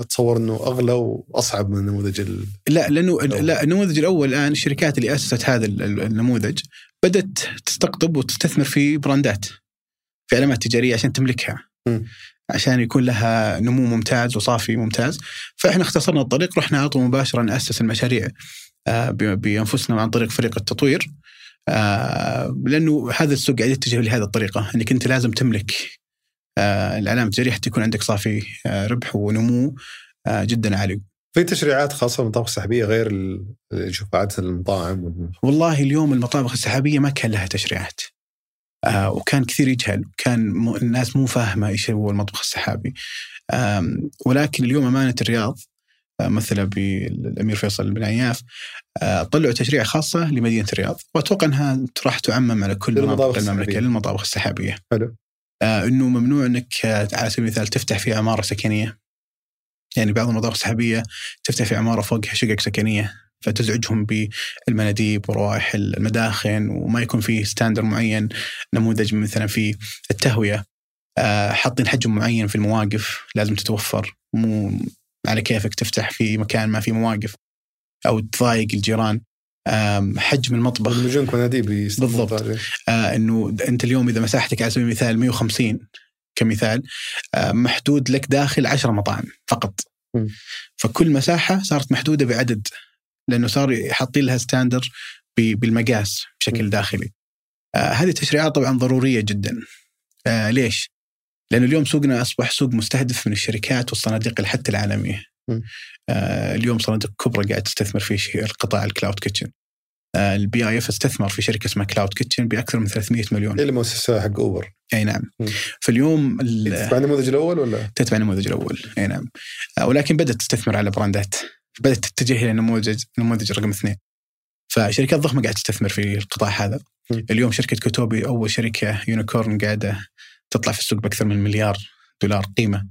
أتصور إنه أغلى وأصعب من النموذج ال... لا لأنه لا النموذج الأول الآن الشركات اللي أسست هذا النموذج بدأت تستقطب وتستثمر في براندات في علامات تجارية عشان تملكها. م. عشان يكون لها نمو ممتاز وصافي ممتاز فإحنا اختصرنا الطريق رحنا على طول مباشرة نأسس المشاريع آه، بأنفسنا عن طريق فريق التطوير آه، لأنه هذا السوق قاعد يتجه لهذه الطريقة إنك أنت لازم تملك آه، العلامه التجارية حتى يكون عندك صافي ربح ونمو جدا عالي. في تشريعات خاصة بالمطابخ السحابية غير اللي عاده المطاعم والله اليوم المطابخ السحابية ما كان لها تشريعات. آه وكان كثير يجهل كان الناس مو فاهمة إيش هو المطبخ السحابي ولكن اليوم أمانة الرياض آه مثلا بالامير فيصل بن عياف آه طلعوا تشريع خاصة لمدينة الرياض وأتوقع أنها راح تعمم على كل مناطق المملكة للمطابخ السحابية. حلو. آه إنه ممنوع إنك على سبيل المثال تفتح في عمارة سكنية. يعني بعض المطابخ السحابية تفتح في عمارة فوقها شقق سكنية فتزعجهم بالمناديب وروائح المداخن وما يكون في ستاندر معين نموذج مثلا في التهوية. آه، حاطين حجم معين في المواقف لازم تتوفر. مو على كيفك تفتح في مكان ما في مواقف أو تضايق الجيران. حجم المطبخ. مناديب بالضبط. آه إنه أنت اليوم إذا مساحتك على سبيل المثال 150 كمثال آه محدود لك داخل 10 مطاعم فقط. م. فكل مساحة صارت محدودة بعدد لأنه صار حاطين لها ستاندر بالمقاس بشكل داخلي. آه هذه التشريعات طبعا ضرورية جدا. آه ليش؟ لأنه اليوم سوقنا أصبح سوق مستهدف من الشركات والصناديق حتى العالمية. آه اليوم صناديق كبرى قاعد تستثمر في القطاع ال cloud kitchen. البي اي اف استثمر في شركة اسمها كلاود كيتشن بأكثر من 300 مليون. مؤسسها حق اوبر. أي نعم. فاليوم تتبع النموذج الأول ولا؟ تتبع النموذج الأول أي نعم. ولكن بدأت تستثمر على براندات بدأت تتجه إلى نموذج نموذج رقم اثنين فشركات ضخمة قاعدة تستثمر في القطاع هذا م. اليوم شركة كيتوبي أول شركة unicorn قاعدة تطلع في السوق بأكثر من مليار دولار قيمة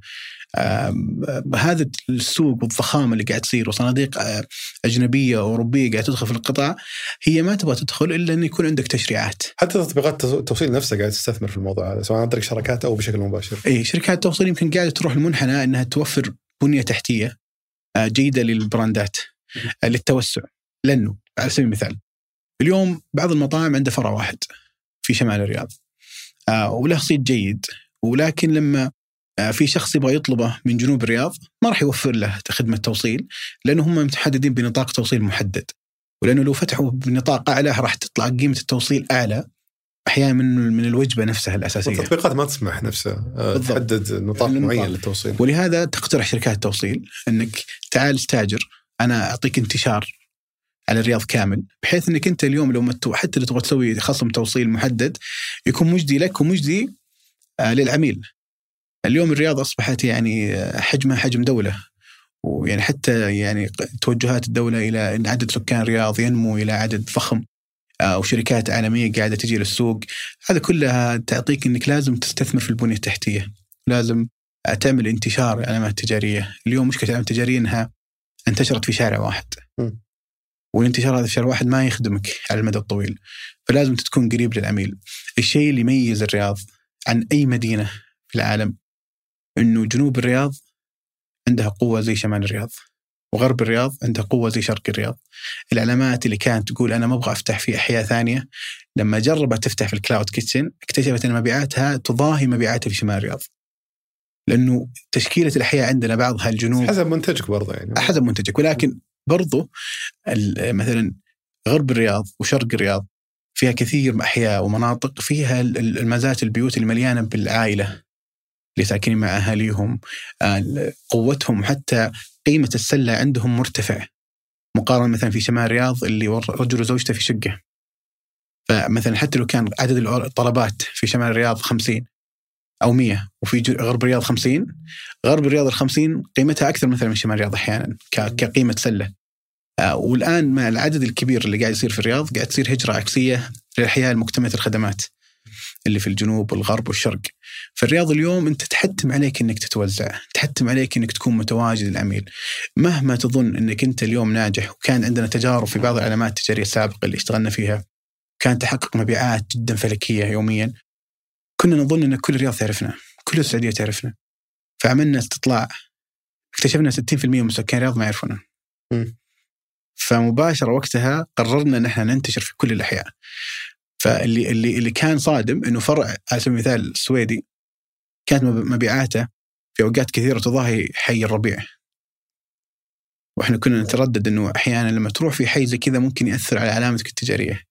هذا السوق والضخامة اللي قاعد تصير وصناديق آه، أجنبية أوروبية قاعدة تدخل في القطاع هي ما تبغى تدخل إلا انه يكون عندك تشريعات. حتى تطبيقات التوصيل نفسها قاعدة تستثمر في الموضوع هذا سواء عن طريق شركات أو بشكل مباشر. اي شركات التوصيل يمكن قاعدة تروح المنحنى إنها توفر بنية تحتية آه، جيدة للبراندات آه، للتوسع. لأنه على سبيل المثال اليوم بعض المطاعم عنده فرع واحد في شمال الرياض آه، وله صيت جيد ولكن لما في شخص يبغى يطلبه من جنوب الرياض ما راح يوفر له خدمة توصيل لأنه هم متحددين بنطاق توصيل محدد. ولأنه لو فتحوا بنطاق أعلى راح تطلع قيمة التوصيل أعلى. أحيانا من من الوجبة نفسها الأساسية. التطبيقات ما تسمح نفسها آه، تحدد نطاق معين للتوصيل. ولهذا تقترح شركات التوصيل إنك تعال استاجر أنا أعطيك انتشار على الرياض كامل بحيث إنك أنت اليوم لو حتى لو تبغى تسوي خصم توصيل محدد يكون مجدي لك ومجدي آه، للعميل. اليوم الرياض أصبحت يعني آه، حجمها حجم دولة ويعني حتى يعني توجهات الدولة إلى إن عدد سكان الرياض ينمو إلى عدد فخم أو شركات عالمية قاعدة تجي للسوق. هذا كلها تعطيك إنك لازم تستثمر في البنية التحتية. لازم تعمل انتشار علامات تجاريه اليوم مشكلة العلامات التجارية إنها انتشرت في شارع واحد. م. والانتشار هذا في شارع واحد ما يخدمك على المدى الطويل. فلازم تكون قريب للعميل. الشيء اللي يميز الرياض عن أي مدينة في العالم إنه جنوب الرياض عندها قوة زي شمال الرياض. وغرب الرياض عنده قوة زي شرق الرياض. العلامات اللي كانت تقول أنا ما أبغى أفتح في أحياء ثانية لما جربت تفتح في ال cloud kitchen اكتشفت أن مبيعاتها تضاهي مبيعاتها في شمال الرياض. لأنه تشكيلة الأحياء عندنا بعضها الجنوب حسب منتجك برضه يعني حسب منتجك ولكن برضو ال- مثلا غرب الرياض وشرق الرياض فيها كثير من أحياء ومناطق فيها ال- ال- المزات البيوت المليانة بالعائلة اللي ساكنين مع أهاليهم آه، قوتهم وحتى قيمة السلة عندهم مرتفع. مقارنة مثلا في شمال الرياض اللي رجل وزوجته في شقة. فمثلا حتى لو كان عدد الطلبات في شمال الرياض 50 أو 100 وفي غرب الرياض 50 غرب الرياض ال 50 قيمتها أكثر مثلا من شمال الرياض أحيانا كقيمة سلة. آه، والآن مع العدد الكبير اللي قاعد يصير في الرياض قاعد تصير هجرة عكسية للاحياء المكتمله الخدمات اللي في الجنوب والغرب والشرق. فالرياض اليوم أنت تحتم عليك إنك تتوزع، تحتم عليك إنك تكون متواجد للعميل. مهما تظن إنك أنت اليوم ناجح وكان عندنا تجارب في بعض العلامات التجارية السابقة اللي اشتغلنا فيها كانت تحقق مبيعات جدا فلكية يوميا. كنا نظن إن كل الرياض تعرفنا، كل السعودية تعرفنا. فعملنا استطلاع اكتشفنا 60% من سكان الرياض ما يعرفونا. فمباشرة وقتها قررنا إن إحنا ننتشر في كل الأحياء. فاللي اللي اللي كان صادم إنه فرع على سبيل المثال السويدي كانت مب- مبيعاته في أوقات كثيرة تضاهي حي الربيع. وإحنا كنا نتردد إنه أحيانا لما تروح في حي زي كذا ممكن يأثر على علامتك التجارية.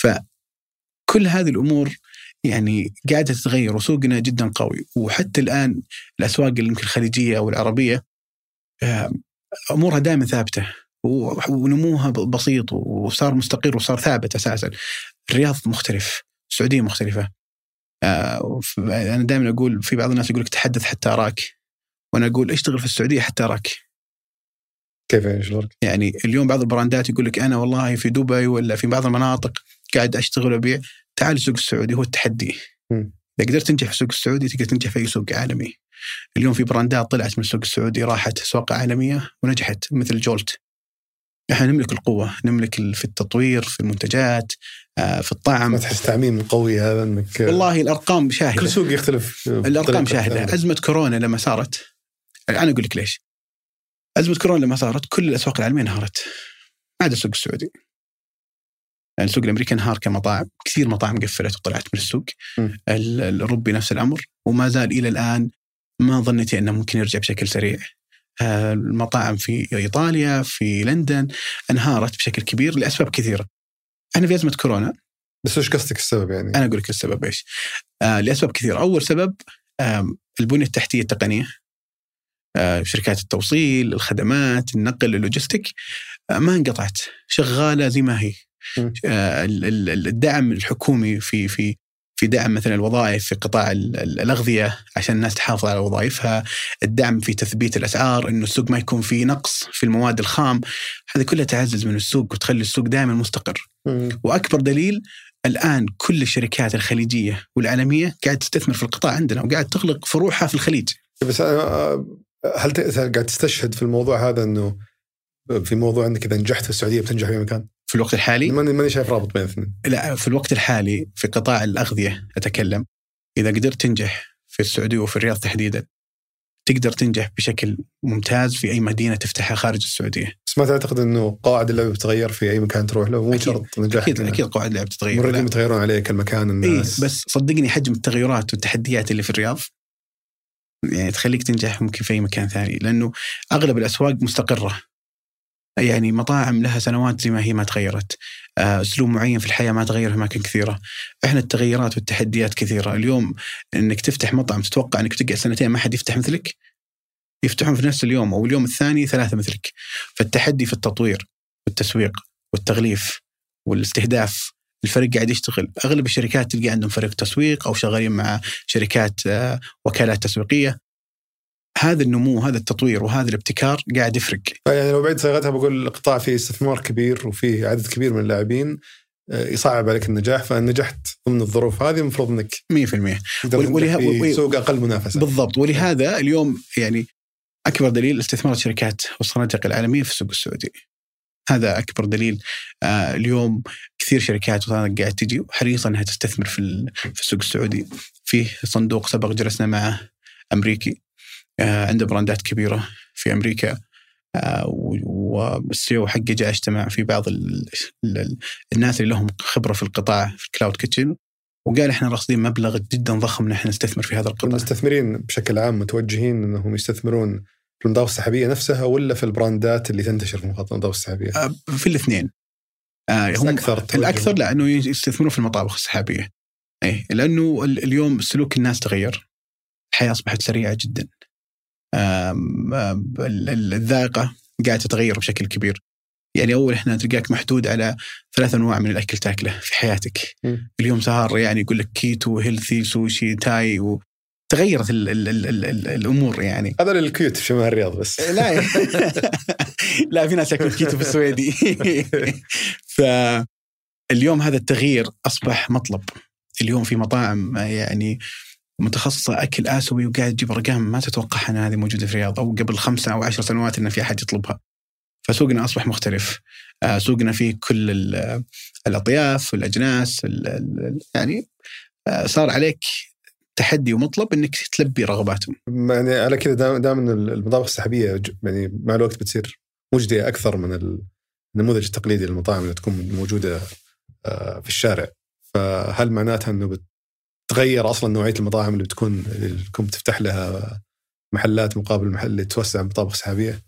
فكل هذه الأمور يعني قاعدة تتغير وسوقنا جدا قوي وحتى الآن الأسواق يمكن الخليجية أو العربية أمورها دائما ثابتة ونموها بسيط وصار مستقر وصار ثابت أساسا. الرياض مختلف، السعوديه مختلفة. آه، أنا دائما أقول في بعض الناس يقول لك تحدث حتى أراك. وأنا أقول اشتغل في السعودية حتى أراك. كيف يعني؟ يعني اليوم بعض البراندات يقول لك أنا والله في دبي ولا في بعض المناطق قاعد أشتغل وأبيع تعال السوق السعودي هو التحدي. إذا قدرت تنجح في السوق السعودي تقدر تنجح في أي سوق عالمي. اليوم في براندات طلعت من السوق السعودي راحت أسواق عالمية ونجحت مثل جولت. إحنا نملك القوة، نملك في التطوير، في المنتجات، في الطعم. ما تحس تعميم قوي هذا انك والله الأرقام شاهدة. كل سوق يختلف. الأرقام شاهدة. أزمة كورونا لما صارت أنا أقول لك ليش. أزمة كورونا لما صارت كل الأسواق العالمية انهارت. ما عدا السوق السعودي. يعني السوق الأمريكي انهار كمطاعم. كثير مطاعم قفلت وطلعت من السوق. الأوروبي نفس الأمر. وما زال إلى الآن ما ظنيتي أنه ممكن يرجع بشكل سريع. آه، المطاعم في إيطاليا في لندن انهارت بشكل كبير لأسباب كثيرة. إحنا في أزمة كورونا بس وش قصدك السبب يعني؟ أنا أقول لك السبب إيش؟ آه لأسباب كثيرة، أول سبب آه البنية التحتية التقنية آه شركات التوصيل، الخدمات، النقل، اللوجستيك آه ما انقطعت، شغالة زي ما هي. آه ال- ال- الدعم الحكومي في في في دعم مثلا الوظائف في قطاع ال- ال- الأغذية عشان الناس تحافظ على وظائفها، الدعم في تثبيت الأسعار، إنه السوق ما يكون فيه نقص في المواد الخام، هذه كلها تعزز من السوق وتخلي السوق دائما مستقر. وأكبر دليل الآن كل الشركات الخليجية والعالمية قاعد تستثمر في القطاع عندنا وقاعد تغلق فروعها في الخليج. بس أنا هل ت- قاعد تستشهد في الموضوع هذا إنه في موضوع إنك إذا نجحت في السعودية بتنجح في مكان؟ في الوقت الحالي ماني ماني شايف رابط بين الاثنين. لا في الوقت الحالي في قطاع الأغذية أتكلم إذا قدرت تنجح في السعودية وفي الرياض تحديدا تقدر تنجح بشكل ممتاز في أي مدينة تفتحها خارج السعودية. بس ما تعتقد إنه قواعد اللعبه بتتغير في أي مكان تروح له مو. شرط نجاح أكيد هنا. أكيد قواعد اللعب تتغير الموردين لا. يتغيرون عليك المكان الناس بس صدقني حجم التغيرات والتحديات اللي في الرياض يعني تخليك تنجح ممكن في أي مكان ثاني لأنه أغلب الأسواق مستقرة يعني مطاعم لها سنوات زي ما هي ما تغيرت. آه، أسلوب معين في الحياة ما تغير في أماكن كثيرة. إحنا التغيرات والتحديات كثيرة. اليوم إنك تفتح مطعم تتوقع إنك تقعد سنتين ما حد يفتح مثلك؟ يفتحون في نفس اليوم أو اليوم الثاني ثلاثة مثلك. فالتحدي في التطوير والتسويق والتغليف والاستهداف الفريق قاعد يشتغل. أغلب الشركات تلقى عندهم فريق تسويق أو شغالين مع شركات آه، وكالات تسويقية. هذا النمو هذا التطوير وهذا الابتكار قاعد يفرق. يعني لو بعيد صيغتها بقول القطاع فيه استثمار كبير وفيه عدد كبير من اللاعبين آه، يصعب عليك النجاح فإن نجحت ضمن الظروف هذه المفروض إنك 100% تقدر ول- تنجح ولها- في سوق أقل منافسة. بالضبط. ولهذا اليوم يعني أكبر دليل استثمار الشركات والصناديق العالمية في السوق السعودي. هذا أكبر دليل. آه اليوم كثير شركات وصناديق قاعد تجي وحريصه إنها تستثمر في في السوق السعودي. فيه صندوق سبق جلسنا معه أمريكي. عنده براندات كبيرة في أمريكا آه، وال CEO حقه جاء اجتمع في بعض ال ال الناس اللي لهم خبرة في القطاع في ال cloud kitchen وقال إحنا راصدين مبلغ جدا ضخم إن إحنا نستثمر في هذا القطاع. المستثمرين بشكل عام متوجهين إنهم يستثمرون في المطابخ السحابية نفسها ولا في البراندات اللي تنتشر في المطابخ السحابية؟ آه، في الاثنين. آه هم أكثر الأكثر لأنه يستثمرون في المطابخ السحابية. اي لأنه اليوم سلوك الناس تغير. الحياة أصبحت سريعة جدا. الذائقة قاعدة تتغير بشكل كبير. يعني أول إحنا تلقاك محدود على ثلاث أنواع من الأكل تاكله في حياتك. م. اليوم صار يعني يقول لك keto healthy sushi Thai و... تغيرت ال ال ال ال ال الأمور يعني هذا الكيوت في شمال الرياض بس لا لا في ناس ياكلون كيتو في السويدي فاليوم هذا التغيير أصبح مطلب اليوم في مطاعم يعني متخصصة أكل آسيوي وقاعد تجيب أرقام ما تتوقعها أنها هذه موجودة في الرياض أو قبل خمسة أو عشر سنوات أن في أحد يطلبها فسوقنا أصبح مختلف آه، سوقنا فيه كل الأطياف والأجناس يعني آه، صار عليك تحدي ومطلب إنك تلبي رغباتهم. يعني على كذا دائما المطابخ السحابية يعني مع الوقت بتصير مجدية أكثر من النموذج التقليدي للمطاعم اللي تكون موجودة آه، في الشارع. فهل معناتها إنه بتغير أصلا نوعية المطاعم اللي بتكون اللي تكون بتفتح لها محلات مقابل المحل اللي توسع مطابخ سحابية؟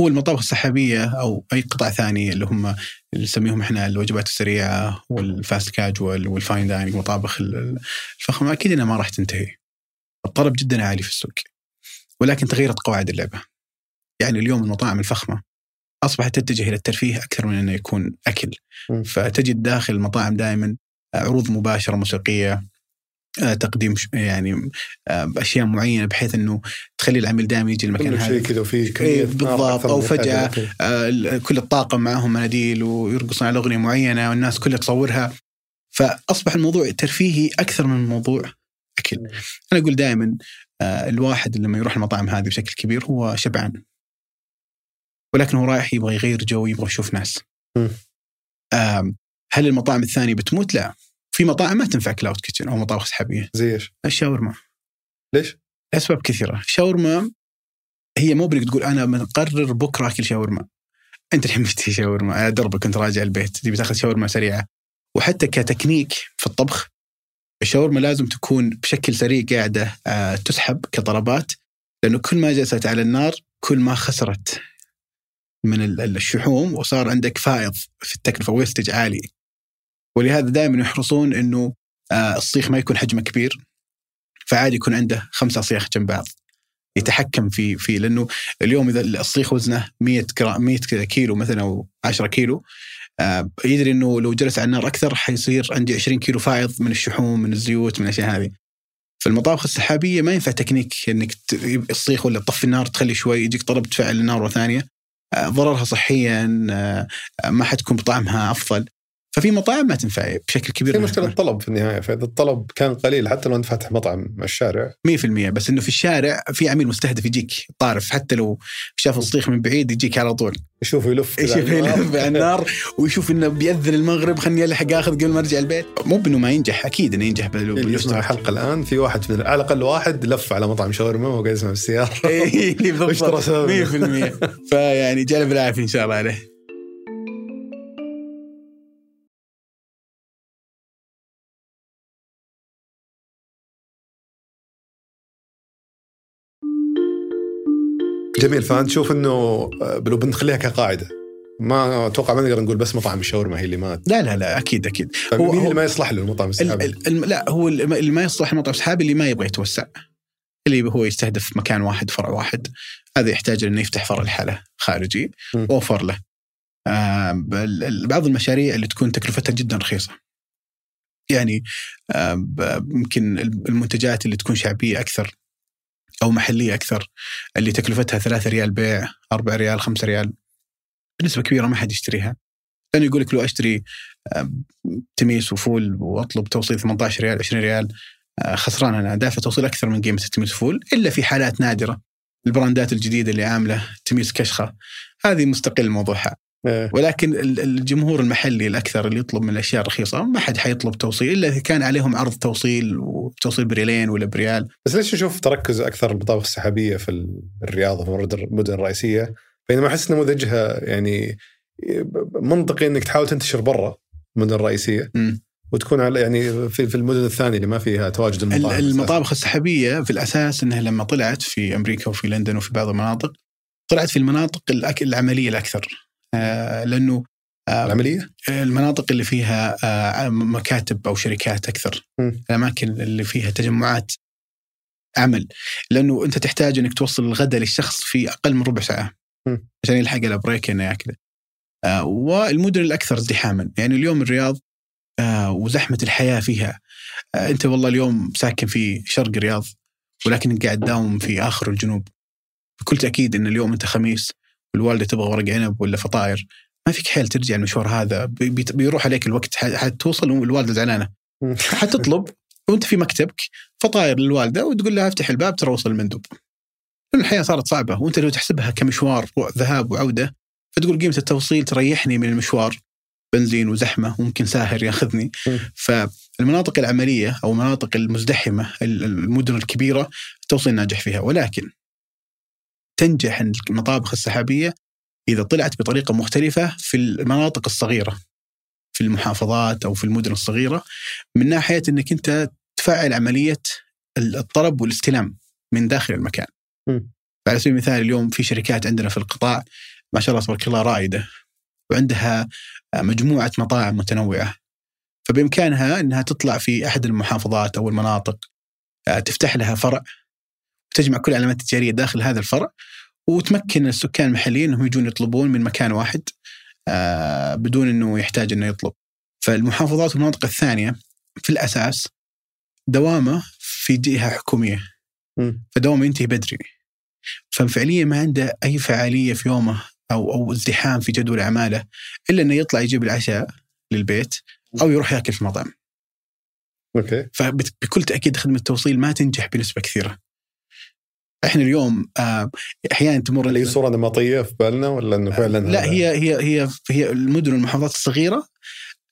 هو المطابخ السحابية أو أي قطاع ثاني اللي هم اللي نسميهم إحنا الوجبات السريعة وال fast casual وال fine dining مطابخ الفخمه أكيد إنها ما راح تنتهي. الطلب جدا عالي في السوق. ولكن تغيرت قواعد اللعبة. يعني اليوم المطاعم الفخمة أصبحت تتجه إلى الترفيه أكثر من إنه يكون أكل. فتجد داخل المطاعم دائما عروض مباشرة موسيقية تقديم يعني آه، أشياء معينة بحيث إنه تخلي العميل دائما يجي المكان هذا. شيء كذا وفي إيه بالضبط. أو فجأة آه، كل الطاقم معهم مناديل ويرقصون على أغنية معينة والناس كلها تصورها. فأصبح الموضوع ترفيهي أكثر من موضوع أكل. أنا أقول دائما الواحد لما يروح المطاعم هذه بشكل كبير هو شبعان. ولكن هو رايح يبغى يغير جو يبغى يشوف ناس. هل المطاعم الثانية بتموت؟ لا. في مطاعم ما تنفع cloud kitchen أو مطابخ سحابية. زي إيش؟ الشاورما ليش؟ أسباب كثيرة، شاورما هي مو بدك تقول أنا مقرر بكرة أكل شاورما. أنت الحين بتشتهي شاورما على دربك كنت راجع البيت تبي تاخذ شاورما سريعة. وحتى كتكنيك في الطبخ الشاورما لازم تكون بشكل سريع قاعدة آه، تسحب كطلبات لأنه كل ما جلست على النار كل ما خسرت من الشحوم وصار عندك فائض في التكلفة ويستج عالي. ولهذا دائما يحرصون إنه آه، الصيخ ما يكون حجمه كبير فعادي يكون عنده خمسة أصياخ جنب بعض يتحكم في في لأنه اليوم إذا الصيخ وزنه 100 جرام 100 كيلو مثلا أو 10 كيلو آه يدري إنه لو جلس على النار أكثر حيصير عندي 20 كيلو فائض من الشحوم من الزيوت من الأشياء هذه. فالمطابخ السحابية ما ينفع تكنيك إنك الصيخ ولا تطفي النار تخلي شوي يجيك طلب تفعل النار ثانية. آه ضررها صحيا ما حتكون بطعمها أفضل. ففي مطاعم ما تنفع بشكل كبير في مشكلة الطلب في النهاية فإذا الطلب كان قليل حتى لو أنت فاتح مطعم على الشارع. 100% بس إنه في الشارع في عميل مستهدف يجيك طارف حتى لو شاف الصيخ من بعيد يجيك على طول. يشوف يلف يشوف يلف على النار ويشوف إنه بيأذن المغرب خليني ألحق آخذ قبل ما أرجع البيت. مو بإنه ما ينجح أكيد إنه ينجح يسمع الحلقة الآن في واحد من على الأقل واحد لف على مطعم شاورما وهو قاعد يسمع بالسياره اي بالضبط. 100% فيعني جاله بالعافية إن شاء الله عليه. جميل فانت تشوف إنه آه، لو بنخليها كقاعدة. ما أتوقع ما نقدر نقول بس مطاعم الشاورما هي اللي ما لا لا لا أكيد أكيد. طيب هو مين اللي ما يصلح له المطعم السحابي؟ لا هو اللي ما يصلح المطعم السحابي اللي ما يبغى يتوسع اللي هو يستهدف مكان واحد فرع واحد. هذا يحتاج إنه يفتح فرع لحاله خارجي اوفر له. آه بعض المشاريع اللي تكون تكلفتها جدا رخيصة. يعني آه يمكن المنتجات اللي تكون شعبية أكثر. أو محلية أكثر اللي تكلفتها 3 ريال بيع 4 ريال 5 ريال. بنسبة كبيرة ما حد يشتريها. لأنه يقول لك لو أشتري تميس وفول وأطلب توصيل 18 ريال 20 ريال آه، خسران أنا. دافع توصيل أكثر من قيمة التميس وفول إلا في حالات نادرة. البراندات الجديدة اللي عاملة تميس كشخة. هذه مستقل موضوعها. ولكن الجمهور المحلي الأكثر اللي يطلب من الأشياء الرخيصة ما حد حيطلب توصيل إلا إذا كان عليهم عرض توصيل وتوصيل بريالين ولا بريال. بس ليش نشوف تركز أكثر المطابخ السحابية في الرياض في المدن الرئيسية؟ بينما أحس نموذجها يعني منطقي إنك تحاول تنتشر برا المدن الرئيسية مم. وتكون على يعني في, في المدن الثانية اللي ما فيها تواجد ال- المطاعم المطابخ السحابية في الأساس إنها لما طلعت في أمريكا وفي لندن وفي بعض المناطق طلعت في المناطق العملية الأكثر. لأنه آه العملية؟ المناطق اللي فيها آه مكاتب أو شركات أكثر مم. الأماكن اللي فيها تجمعات عمل. لأنه أنت تحتاج إنك توصل الغداء للشخص في أقل من ربع ساعة مم. عشان يلحق ال break انه ياكله آه والمدن الأكثر ازدحاما. يعني اليوم الرياض آه وزحمة الحياة فيها. آه أنت والله اليوم ساكن في شرق الرياض ولكنك قاعد تداوم في آخر الجنوب. بكل تأكيد إن اليوم أنت خميس. والوالدة تبغى ورق عنب ولا فطاير ما فيك حيل ترجع المشوار هذا بي- بي- بيروح عليك الوقت حتوصل والوالده زعلانة. حتطلب وانت في مكتبك فطاير للوالدة وتقول لها افتح الباب ترى وصل المندوب. الحياة صارت صعبة وانت لو تحسبها كمشوار ذهاب وعودة فتقول قيمة التوصيل تريحني من المشوار بنزين وزحمة وممكن ساهر ياخذني. فالمناطق العملية أو المناطق المزدحمة ال- المدن الكبيرة التوصيل ناجح فيها ولكن تنجح المطابخ السحابية إذا طلعت بطريقة مختلفة في المناطق الصغيرة في المحافظات أو في المدن الصغيرة من ناحية إنك أنت تفعل عملية الطلب والاستلام من داخل المكان. مم. على سبيل المثال اليوم في شركات عندنا في القطاع ما شاء الله تبارك الله رائدة وعندها مجموعة مطاعم متنوعة فبإمكانها إنها تطلع في أحد المحافظات أو المناطق آه، تفتح لها فرع وتجمع كل العلامات التجارية داخل هذا الفرع وتمكن السكان المحليين إنهم يجون يطلبون من مكان واحد آه، بدون إنه يحتاج إنه يطلب. فالمحافظات والمناطق الثانية في الأساس دوامة في جهة حكومية. فدوامة ينتهي بدري. ففعليا ما عنده أي فعالية في يومه أو أو ازدحام في جدول أعماله إلا إنه يطلع يجيب العشاء للبيت أو يروح يأكل في مطعم. أوكي فبكل تأكيد خدمة التوصيل ما تنجح بنسبة كثيرة. إحنا اليوم آه، أحيانا تمر هي صورة نمطية في بالنا ولا إنه فعلا لا هي هي هي هي المدن والمحافظات الصغيرة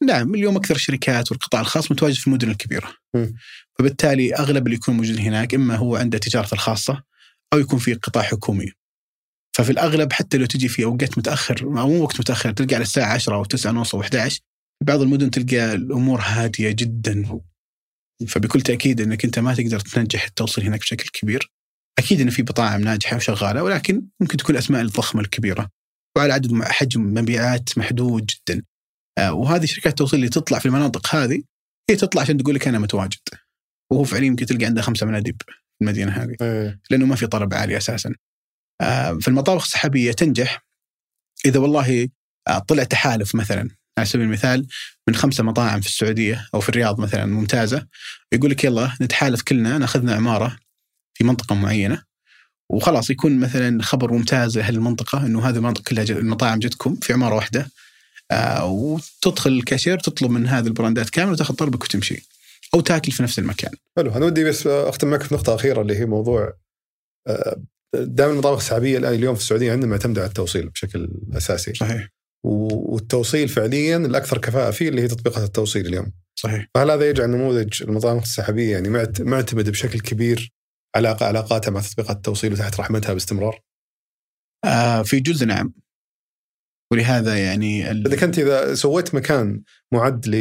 نعم اليوم أكثر الشركات والقطاع الخاص متواجد في المدن الكبيرة. فبالتالي أغلب اللي يكون موجود هناك إما هو عنده تجارته الخاصة أو يكون في قطاع حكومي. ففي الأغلب حتى لو تجي في أوقات متأخر أو مو وقت متأخر تلقى على الساعة 10 أو 9 ونص أو 11 في بعض المدن تلقى الأمور هادية جدا. فبكل تأكيد إنك أنت ما تقدر تنجح التوصيل هناك بشكل كبير. أكيد إن في مطاعم ناجحة وشغالة ولكن ممكن تكون الاسماء الضخمة الكبيرة. وعلى عدد حجم مبيعات محدود جدا. آه، وهذه شركات التوصيل اللي تطلع في المناطق هذه هي تطلع عشان تقول لك أنا متواجد. وهو فعليا يمكن تلقى عنده خمسة مناديب في المدينة هذه. إيه. لأنه ما في طلب عالي أساسا. آه، فالمطابخ السحابية تنجح إذا والله آه، طلع تحالف مثلا على سبيل المثال من خمسة مطاعم في السعودية أو في الرياض مثلا ممتازة يقول لك يلا نتحالف كلنا نأخذنا عمارة في منطقة معينة وخلاص يكون مثلا خبر ممتاز لأهل المنطقة إنه هذه المنطقة كلها المطاعم جتكم في عمارة واحدة آه، وتدخل الكاشير تطلب من هذه البراندات كاملة وتأخذ طلبك وتمشي أو تاكل في نفس المكان. حلو أنا ودي بس أختم معك في نقطة أخيرة اللي هي موضوع آه، دائما المطابخ السحابيه الآن اليوم في السعودية عندنا معتمدة على التوصيل بشكل أساسي. صحيح. والتوصيل فعليا الأكثر كفاءة فيه اللي هي تطبيقات التوصيل اليوم. صحيح. فهل هذا يجعل نموذج المطابخ السحابيه يعني معت- معتمد بشكل كبير على علاقاتها مع تطبيقات التوصيل وتحت رحمتها باستمرار؟ آه، في جزء نعم ولهذا يعني إذا كنت إذا سويت مكان معد ل